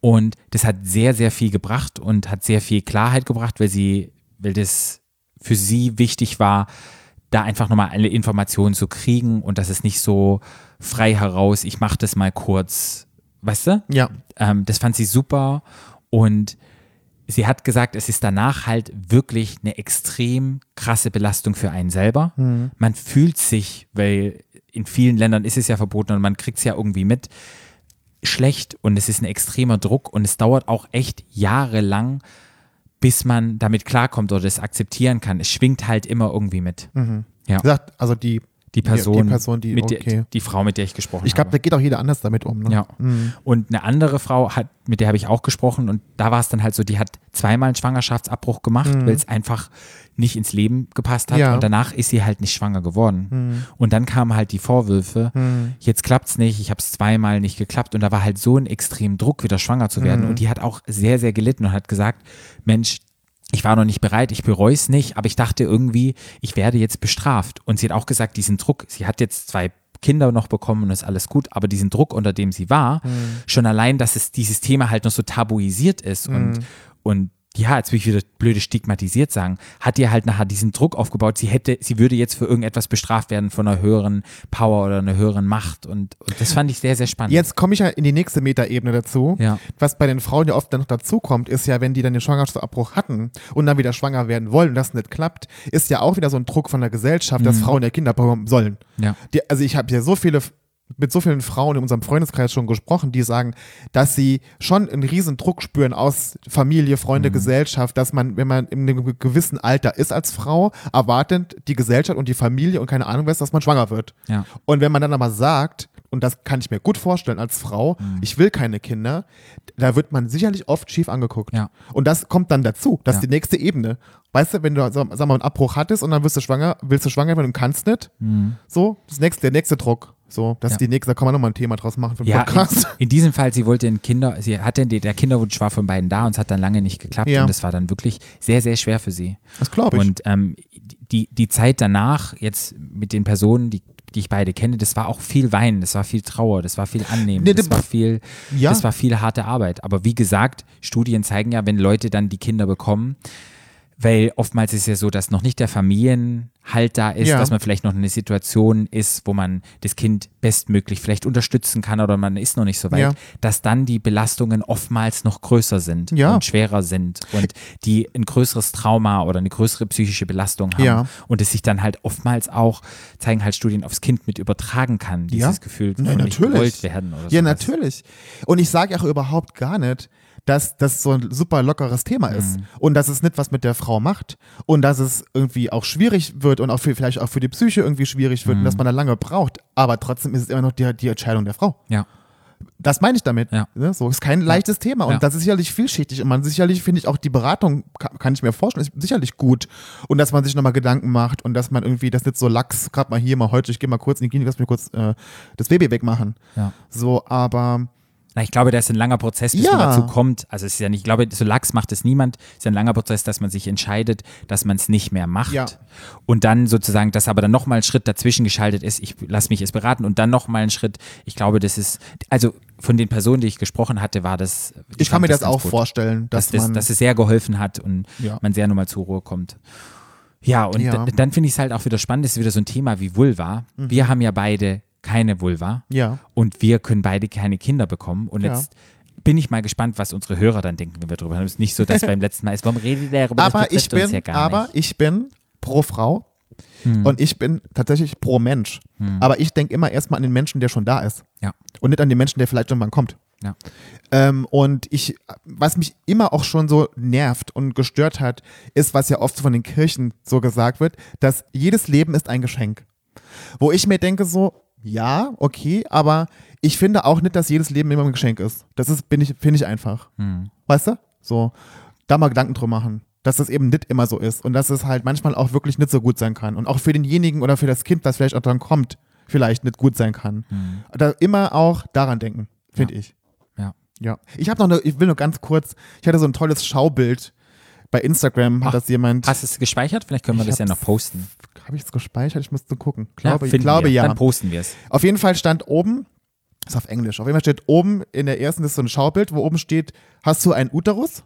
Und das hat sehr, sehr viel gebracht und hat sehr viel Klarheit gebracht, weil sie, weil das für sie wichtig war, da einfach nochmal alle Informationen zu kriegen und dass es nicht so frei heraus, ich mache das mal kurz, weißt du? Ja. Ähm, das fand sie super und sie hat gesagt, es ist danach halt wirklich eine extrem krasse Belastung für einen selber. Man fühlt sich, weil in vielen Ländern ist es ja verboten und man kriegt es ja irgendwie mit, schlecht und es ist ein extremer Druck und es dauert auch echt jahrelang, bis man damit klarkommt oder das akzeptieren kann. Es schwingt halt immer irgendwie mit. Ja, Gesagt, also die, die Person, die, Person, die, mit okay. der, die Frau, mit der ich gesprochen ich glaube, habe. da geht auch jeder anders damit um. Ne? Ja. Und eine andere Frau hat, mit der habe ich auch gesprochen und da war es dann halt so, die hat zweimal einen Schwangerschaftsabbruch gemacht, weil es einfach nicht ins Leben gepasst hat Ja. und danach ist sie halt nicht schwanger geworden. Und dann kamen halt die Vorwürfe, jetzt klappt's nicht, ich habe es zweimal nicht geklappt und da war halt so ein extremen Druck, wieder schwanger zu werden und die hat auch sehr, sehr gelitten und hat gesagt, Mensch, ich war noch nicht bereit, ich bereue es nicht, aber ich dachte irgendwie, ich werde jetzt bestraft. Und sie hat auch gesagt, diesen Druck, sie hat jetzt zwei Kinder noch bekommen und ist alles gut, aber diesen Druck, unter dem sie war, schon allein, dass es dieses Thema halt noch so tabuisiert ist und, und ja, jetzt will ich wieder blöde stigmatisiert sagen, hat ihr halt nachher diesen Druck aufgebaut, sie hätte, sie würde jetzt für irgendetwas bestraft werden von einer höheren Power oder einer höheren Macht und, und das fand ich sehr, sehr spannend. Jetzt komme ich ja in die nächste Metaebene dazu. Ja. Was bei den Frauen ja oft dann noch dazukommt, ist ja, wenn die dann den Schwangerschaftsabbruch hatten und dann wieder schwanger werden wollen und das nicht klappt, ist ja auch wieder so ein Druck von der Gesellschaft, dass Frauen ja Kinder bekommen sollen. Mhm. Ja. Die, also ich habe ja so viele mit so vielen Frauen in unserem Freundeskreis schon gesprochen, die sagen, dass sie schon einen riesen Druck spüren aus Familie, Freunde, Mhm. Gesellschaft, dass man, wenn man in einem gewissen Alter ist als Frau, erwartet die Gesellschaft und die Familie und keine Ahnung was, dass man schwanger wird. Ja. Und wenn man dann aber sagt, und das kann ich mir gut vorstellen als Frau, Mhm. ich will keine Kinder, da wird man sicherlich oft schief angeguckt. Ja. Und das kommt dann dazu. Das ist Ja. die nächste Ebene. Weißt du, wenn du sag mal einen Abbruch hattest und dann wirst du schwanger, willst du schwanger werden und kannst nicht, so, das nächste, der nächste Druck. So, das. Ja. ist die nächste, da kann man nochmal ein Thema draus machen für den Ja, in, Podcast. in diesem Fall, sie wollte ein Kinder, sie hatte, der Kinderwunsch war von beiden da und es hat dann lange nicht geklappt Ja. und das war dann wirklich sehr, sehr schwer für sie. Das glaube ich. Und ähm, die, die Zeit danach, jetzt mit den Personen, die, die ich beide kenne, das war auch viel Weinen, das war viel Trauer, das war viel Annehmen, Nee, das- war viel, Ja. das war viel harte Arbeit. Aber wie gesagt, Studien zeigen ja, wenn Leute dann die Kinder bekommen, weil oftmals ist es ja so, dass noch nicht der Familienhalt da ist, Ja. dass man vielleicht noch in einer Situation ist, wo man das Kind bestmöglich vielleicht unterstützen kann oder man ist noch nicht so weit, Ja. dass dann die Belastungen oftmals noch größer sind Ja. und schwerer sind und die ein größeres Trauma oder eine größere psychische Belastung haben Ja. und es sich dann halt oftmals auch, zeigen halt Studien, aufs Kind mit übertragen kann, dieses Ja. Gefühl Ja, von nicht natürlich. gewollt werden oder Ja, sowas. natürlich. Und ich sage auch überhaupt gar nicht, dass das so ein super lockeres Thema ist Mhm. und dass es nicht was mit der Frau macht und dass es irgendwie auch schwierig wird und auch für, vielleicht auch für die Psyche irgendwie schwierig wird und Mhm. dass man da lange braucht. Aber trotzdem ist es immer noch die, die Entscheidung der Frau. Ja. Das meine ich damit. Ja. Ne? So ist kein leichtes Thema und Ja. das ist sicherlich vielschichtig und man sicherlich finde ich auch die Beratung kann, kann ich mir vorstellen ist sicherlich gut und dass man sich nochmal Gedanken macht und dass man irgendwie das nicht so lax gerade mal hier mal heute ich gehe mal kurz in die Klinik lass mir kurz äh, das Baby wegmachen Ja. so aber Na, ich glaube, das ist ein langer Prozess, bis Ja. man dazu kommt. Also es ist ja nicht, ich glaube, so lax macht es niemand. Es ist ja ein langer Prozess, dass man sich entscheidet, dass man es nicht mehr macht. Ja. Und dann sozusagen, dass aber dann nochmal ein Schritt dazwischen geschaltet ist, ich lasse mich es beraten und dann nochmal ein Schritt. Ich glaube, das ist, also von den Personen, die ich gesprochen hatte, war das. Ich kann mir das ganz auch gut. vorstellen, dass, dass, das, man. dass es sehr geholfen hat und Ja. man sehr nochmal zur Ruhe kommt. Ja, und dann finde ich es halt auch wieder spannend, das ist wieder so ein Thema wie Vulva. Wir haben ja beide keine Vulva ja. und wir können beide keine Kinder bekommen. Und Ja. jetzt bin ich mal gespannt, was unsere Hörer dann denken, wenn wir darüber haben. Es ist nicht so, dass beim letzten Mal ist, warum redet der darüber? Aber ich bin, ja aber nicht. Hm. ich bin pro Frau und ich bin tatsächlich pro Mensch. Aber ich denke immer erstmal an den Menschen, der schon da ist. Ja. Und nicht an den Menschen, der vielleicht irgendwann kommt. Ja. Ähm, und ich, was mich immer auch schon so nervt und gestört hat, ist, was ja oft von den Kirchen so gesagt wird, dass jedes Leben ist ein Geschenk. Wo ich mir denke so, ja, okay, aber ich finde auch nicht, dass jedes Leben immer ein Geschenk ist. Das ist, bin ich, finde ich einfach. Weißt du? So, da mal Gedanken drüber machen. Dass das eben nicht immer so ist und dass es halt manchmal auch wirklich nicht so gut sein kann. Und auch für denjenigen oder für das Kind, was vielleicht auch dann kommt, vielleicht nicht gut sein kann. Da immer auch daran denken, finde ich. Ja. Ja. Ich habe noch eine, ich will nur ganz kurz, ich hatte so ein tolles Schaubild. Bei Instagram hat Ach, das jemand. Hast du es gespeichert? Vielleicht können wir das ja noch posten. Habe ich es gespeichert? Ich müsste gucken. Klar, glaube, ich glaube wir. ja. Dann posten wir es. Auf jeden Fall stand oben, ist auf Englisch, auf jeden Fall steht oben in der ersten ist so ein Schaubild, wo oben steht, hast du einen Uterus?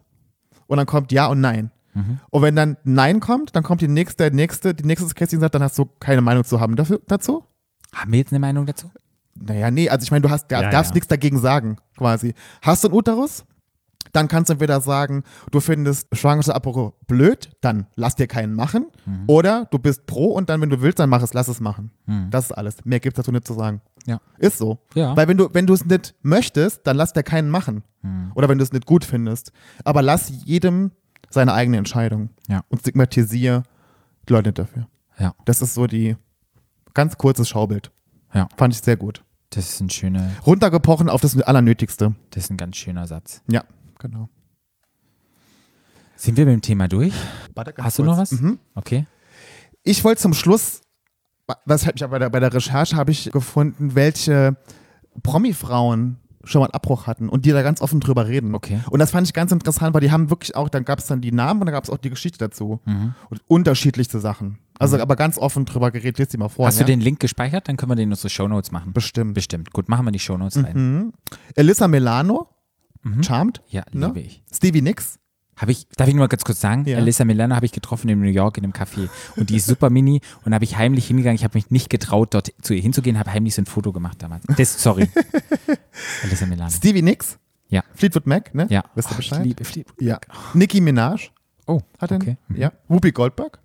Und dann kommt Ja und Nein. Mhm. Und wenn dann Nein kommt, dann kommt die nächste, der nächste, die nächste Kästchen sagt, dann hast du keine Meinung zu haben dafür, dazu? Haben wir jetzt eine Meinung dazu? Naja, nee, also ich meine, du hast, Ja, darfst ja. nichts dagegen sagen, quasi. Hast du einen Uterus? Dann kannst du entweder sagen, du findest Schwangerschaftsabbruch blöd, dann lass dir keinen machen. Mhm. Oder du bist pro und dann, wenn du willst, dann mach es, lass es machen. Das ist alles. Mehr gibt es dazu nicht zu sagen. Ja. Ist so. Ja. Weil wenn du, wenn du es nicht möchtest, dann lass dir keinen machen. Hm. Oder wenn du es nicht gut findest. Aber lass jedem seine eigene Entscheidung. Ja. Und stigmatisiere die Leute nicht dafür. Ja. Das ist so die ganz kurzes Schaubild. Ja. Fand ich sehr gut. Das ist ein schöner, Runtergebrochen auf das Allernötigste. das ist ein ganz schöner Satz. Ja, genau. Sind wir mit dem Thema durch? Warte, Hast du kurz. noch was? Mhm. Okay. Ich wollte zum Schluss, was hat mich aber bei der, bei der Recherche habe ich gefunden, welche Promi-Frauen schon mal einen Abbruch hatten und die da ganz offen drüber reden. Okay. Und das fand ich ganz interessant, weil die haben wirklich auch, dann gab es dann die Namen und dann gab es auch die Geschichte dazu. Und unterschiedlichste Sachen. Also aber ganz offen drüber geredet, lest die mal vor. Hast ja? du den Link gespeichert? Dann können wir den in unsere Shownotes machen. Bestimmt. Bestimmt. Gut, machen wir die Shownotes rein. Mhm. Elissa Milano, Charmed. Ja, Ne? liebe ich. Stevie Nicks. Habe ich, darf ich nur mal ganz kurz sagen? Ja. Alyssa Milano habe ich getroffen in New York in einem Café. Und die ist super mini und habe ich heimlich hingegangen. Ich habe mich nicht getraut, dort zu ihr hinzugehen, habe heimlich so ein Foto gemacht damals. Das, sorry. Alyssa Milano. Stevie Nicks. Ja. Fleetwood Mac, ne? Ja. Wisst ihr Oh, ich Bescheid? liebe Fleetwood. Ja. Nicki Minaj Oh, hat den. okay. Mhm. Ja. Whoopi Goldberg.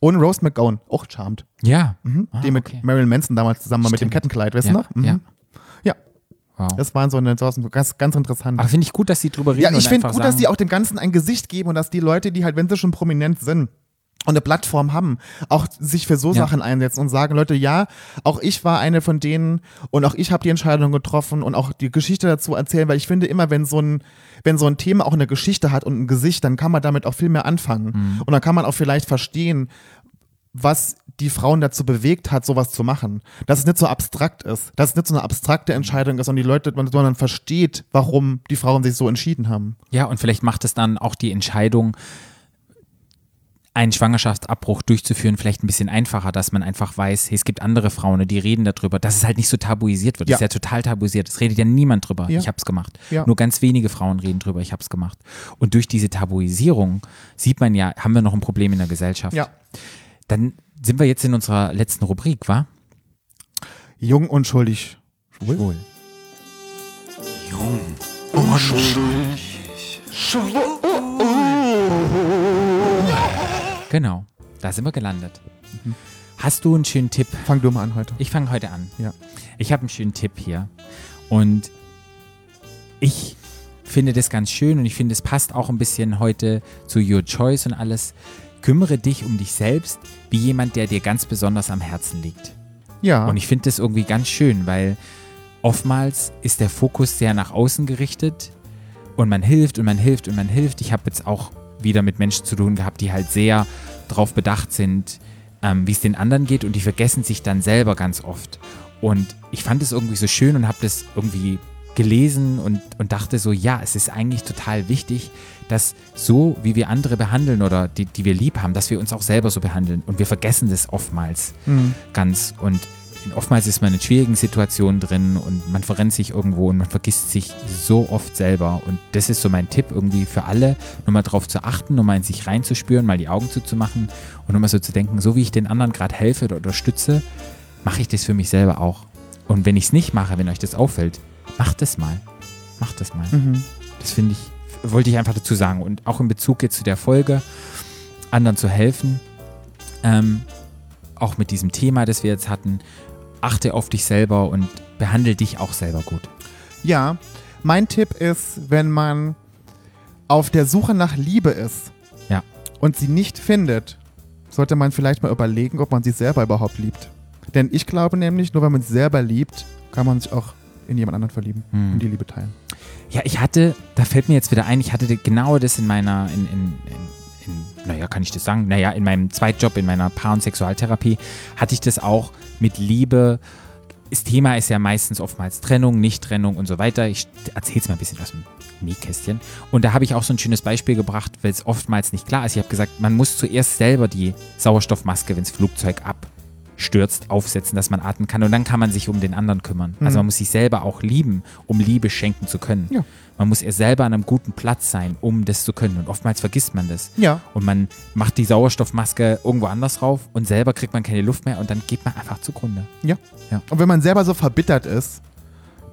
Und Rose McGowan, auch Charmed. Ja. Mhm. Ah, die mit okay. Marilyn Manson damals zusammen war mit dem Stimmt. Kettenkleid, weißt Ja, du noch? Mhm. ja. Wow. Das waren so eine so ganz, ganz interessant. Aber finde ich gut, dass sie drüber reden. Ja, ich finde gut, dass sagen, die auch dem Ganzen ein Gesicht geben und dass die Leute, die halt, wenn sie schon prominent sind, und eine Plattform haben, auch sich für so Ja. Sachen einsetzen und sagen, Leute, ja, auch ich war eine von denen und auch ich habe die Entscheidung getroffen und auch die Geschichte dazu erzählen, weil ich finde immer, wenn so ein, wenn so ein Thema auch eine Geschichte hat und ein Gesicht, dann kann man damit auch viel mehr anfangen. Mhm. Und dann kann man auch vielleicht verstehen, was die Frauen dazu bewegt hat, sowas zu machen. Dass es nicht so abstrakt ist, dass es nicht so eine abstrakte Entscheidung ist, sondern die Leute, sondern versteht, warum die Frauen sich so entschieden haben. Ja, und vielleicht macht es dann auch die Entscheidung, einen Schwangerschaftsabbruch durchzuführen, vielleicht ein bisschen einfacher, dass man einfach weiß, hey, es gibt andere Frauen, die reden darüber, dass es halt nicht so tabuisiert wird. Das Ja. ist ja total tabuisiert. Es redet ja niemand drüber. Ja. Ich habe es gemacht. Ja. Nur ganz wenige Frauen reden drüber. Ich habe es gemacht. Und durch diese Tabuisierung sieht man ja, haben wir noch ein Problem in der Gesellschaft. Ja. Dann sind wir jetzt in unserer letzten Rubrik, wa? Jung, unschuldig. Schwul. Genau, da sind wir gelandet. Hast du einen schönen Tipp? Fang du mal an heute. Ich fange heute an. Ja. Ich habe einen schönen Tipp hier. Und ich finde das ganz schön und ich finde, es passt auch ein bisschen heute zu Your Choice und alles. Kümmere dich um dich selbst wie jemand, der dir ganz besonders am Herzen liegt. Ja. Und ich finde das irgendwie ganz schön, weil oftmals ist der Fokus sehr nach außen gerichtet und man hilft und man hilft und man hilft. Ich habe jetzt auch wieder mit Menschen zu tun gehabt, die halt sehr darauf bedacht sind, ähm, wie es den anderen geht und die vergessen sich dann selber ganz oft. Und ich fand es irgendwie so schön und habe das irgendwie gelesen und, und dachte so, ja, es ist eigentlich total wichtig, dass so, wie wir andere behandeln oder die, die wir lieb haben, dass wir uns auch selber so behandeln. Und wir vergessen das oftmals ganz. Und oftmals ist man in schwierigen Situationen drin und man verrennt sich irgendwo und man vergisst sich so oft selber. Und das ist so mein Tipp irgendwie für alle, nur mal drauf zu achten, nur mal in sich reinzuspüren, mal die Augen zuzumachen und nur mal so zu denken, so wie ich den anderen gerade helfe oder unterstütze, mache ich das für mich selber auch. Und wenn ich es nicht mache, wenn euch das auffällt, macht es mal. Macht es mal. Das finde ich, wollte ich einfach dazu sagen. Und auch in Bezug jetzt zu der Folge, anderen zu helfen, ähm, auch mit diesem Thema, das wir jetzt hatten, achte auf dich selber und behandle dich auch selber gut. Ja, mein Tipp ist, wenn man auf der Suche nach Liebe ist Ja. und sie nicht findet, sollte man vielleicht mal überlegen, ob man sich selber überhaupt liebt. Denn ich glaube nämlich, nur wenn man sich selber liebt, kann man sich auch in jemand anderen verlieben Hm. und die Liebe teilen. Ja, ich hatte, da fällt mir jetzt wieder ein, ich hatte genau das in meiner, in, in, in, in naja, kann ich das sagen? Naja, in meinem Zweitjob, in meiner Paar- und Sexualtherapie, hatte ich das auch mit Liebe. Das Thema ist ja meistens oftmals Trennung, Nicht-Trennung und so weiter. Ich erzähle es mal ein bisschen aus dem Nähkästchen. Und da habe ich auch so ein schönes Beispiel gebracht, weil es oftmals nicht klar ist. Ich habe gesagt, man muss zuerst selber die Sauerstoffmaske, wenn das Flugzeug abstürzt, aufsetzen, dass man atmen kann. Und dann kann man sich um den anderen kümmern. Also man muss sich selber auch lieben, um Liebe schenken zu können. Ja. Man muss erst selber an einem guten Platz sein, um das zu können. Und oftmals vergisst man das. Ja. Und man macht die Sauerstoffmaske irgendwo anders drauf und selber kriegt man keine Luft mehr und dann geht man einfach zugrunde. Ja. Ja. Und wenn man selber so verbittert ist,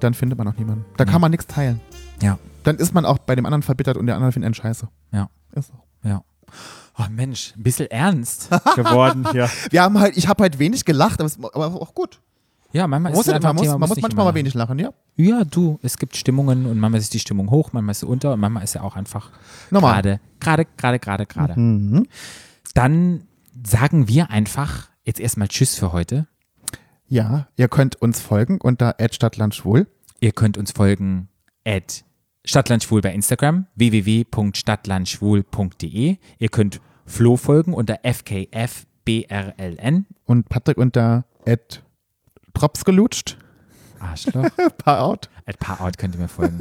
dann findet man auch niemanden. Da kann man nichts teilen. Ja, Dann ist man auch bei dem anderen verbittert und der andere findet einen scheiße. ja, Ist so. ja. Oh Mensch, ein bisschen ernst geworden hier. Wir haben halt, ich habe halt wenig gelacht, aber, es, aber auch gut. Ja, manchmal Man ist muss, einfach man muss, man muss manchmal mal wenig lachen, ja. Ja, du, es gibt Stimmungen und manchmal ist die Stimmung hoch, manchmal ist sie unter und manchmal ist sie auch einfach gerade, gerade, gerade, gerade, gerade. Mhm. Dann sagen wir einfach jetzt erstmal Tschüss für heute. Ja, ihr könnt uns folgen unter @stadtlandschwul. Ihr könnt uns folgen at Stadtlandschwul bei Instagram, www.stadtlandschwul.de. Ihr könnt Flo folgen unter FKFBRLN. und Patrick unter Drops gelutscht. Arschloch. Paar out. At Paarout könnt ihr mir folgen.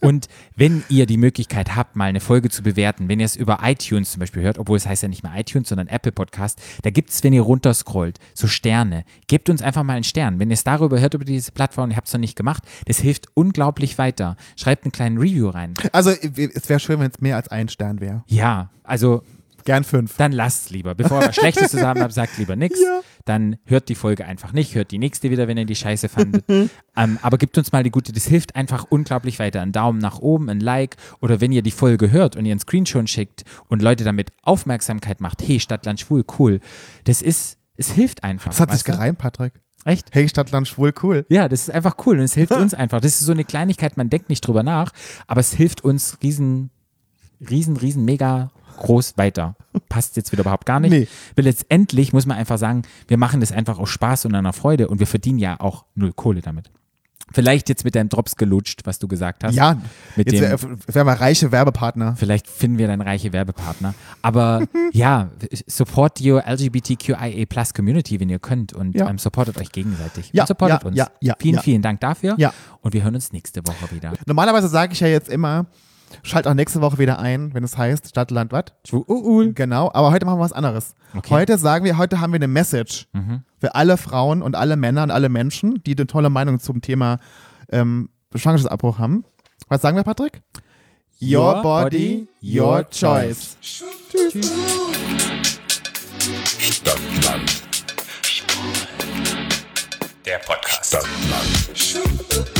Und wenn ihr die Möglichkeit habt, mal eine Folge zu bewerten, wenn ihr es über iTunes zum Beispiel hört, obwohl es heißt ja nicht mehr iTunes, sondern Apple Podcast, da gibt es, wenn ihr runterscrollt, so Sterne. Gebt uns einfach mal einen Stern. Wenn ihr es darüber hört, über diese Plattform, ihr habt es noch nicht gemacht, das hilft unglaublich weiter. Schreibt einen kleinen Review rein. Also es wäre schön, wenn es mehr als ein Stern wäre. Ja, also Gern fünf. dann lasst lieber. Bevor ihr was Schlechtes zusammen habt, sagt lieber nichts. Ja. Dann hört die Folge einfach nicht, hört die nächste wieder, wenn ihr die Scheiße fandet. ähm, aber gebt uns mal die gute, das hilft einfach unglaublich weiter. Ein Daumen nach oben, ein Like oder wenn ihr die Folge hört und ihr einen Screenshot schickt und Leute damit Aufmerksamkeit macht, hey, Stadtland schwul, cool. Das ist, es hilft einfach. Das hat sich gereimt, Patrick. Echt? Hey, Stadtland schwul, cool. Ja, das ist einfach cool und es hilft uns einfach. Das ist so eine Kleinigkeit, man denkt nicht drüber nach, aber es hilft uns riesen, riesen, riesen, mega groß weiter. Passt jetzt wieder überhaupt gar nicht. Nee. Weil letztendlich muss man einfach sagen, wir machen das einfach aus Spaß und einer Freude und wir verdienen ja auch null Kohle damit. Vielleicht jetzt mit deinem Drops gelutscht, was du gesagt hast. Ja, Mit jetzt wären wir reiche Werbepartner. Vielleicht finden wir dann reiche Werbepartner. Aber ja, support your LGBTQIA Plus Community, wenn ihr könnt und Ja. ähm, supportet euch gegenseitig. Ja, und supportet ja, uns. ja, ja, vielen, ja. vielen Dank dafür. Ja. Und wir hören uns nächste Woche wieder. Normalerweise sage ich ja jetzt immer, schalt auch nächste Woche wieder ein, wenn es heißt Stadt, Land, Watt. Schwul. Genau, aber heute machen wir was anderes. Okay. Heute sagen wir, heute haben wir eine Message für alle Frauen und alle Männer und alle Menschen, die eine tolle Meinung zum Thema ähm, Schwangerschaftsabbruch haben. Was sagen wir, Patrick? Your body, your choice. Stadtland. Der Podcast. Stadtland.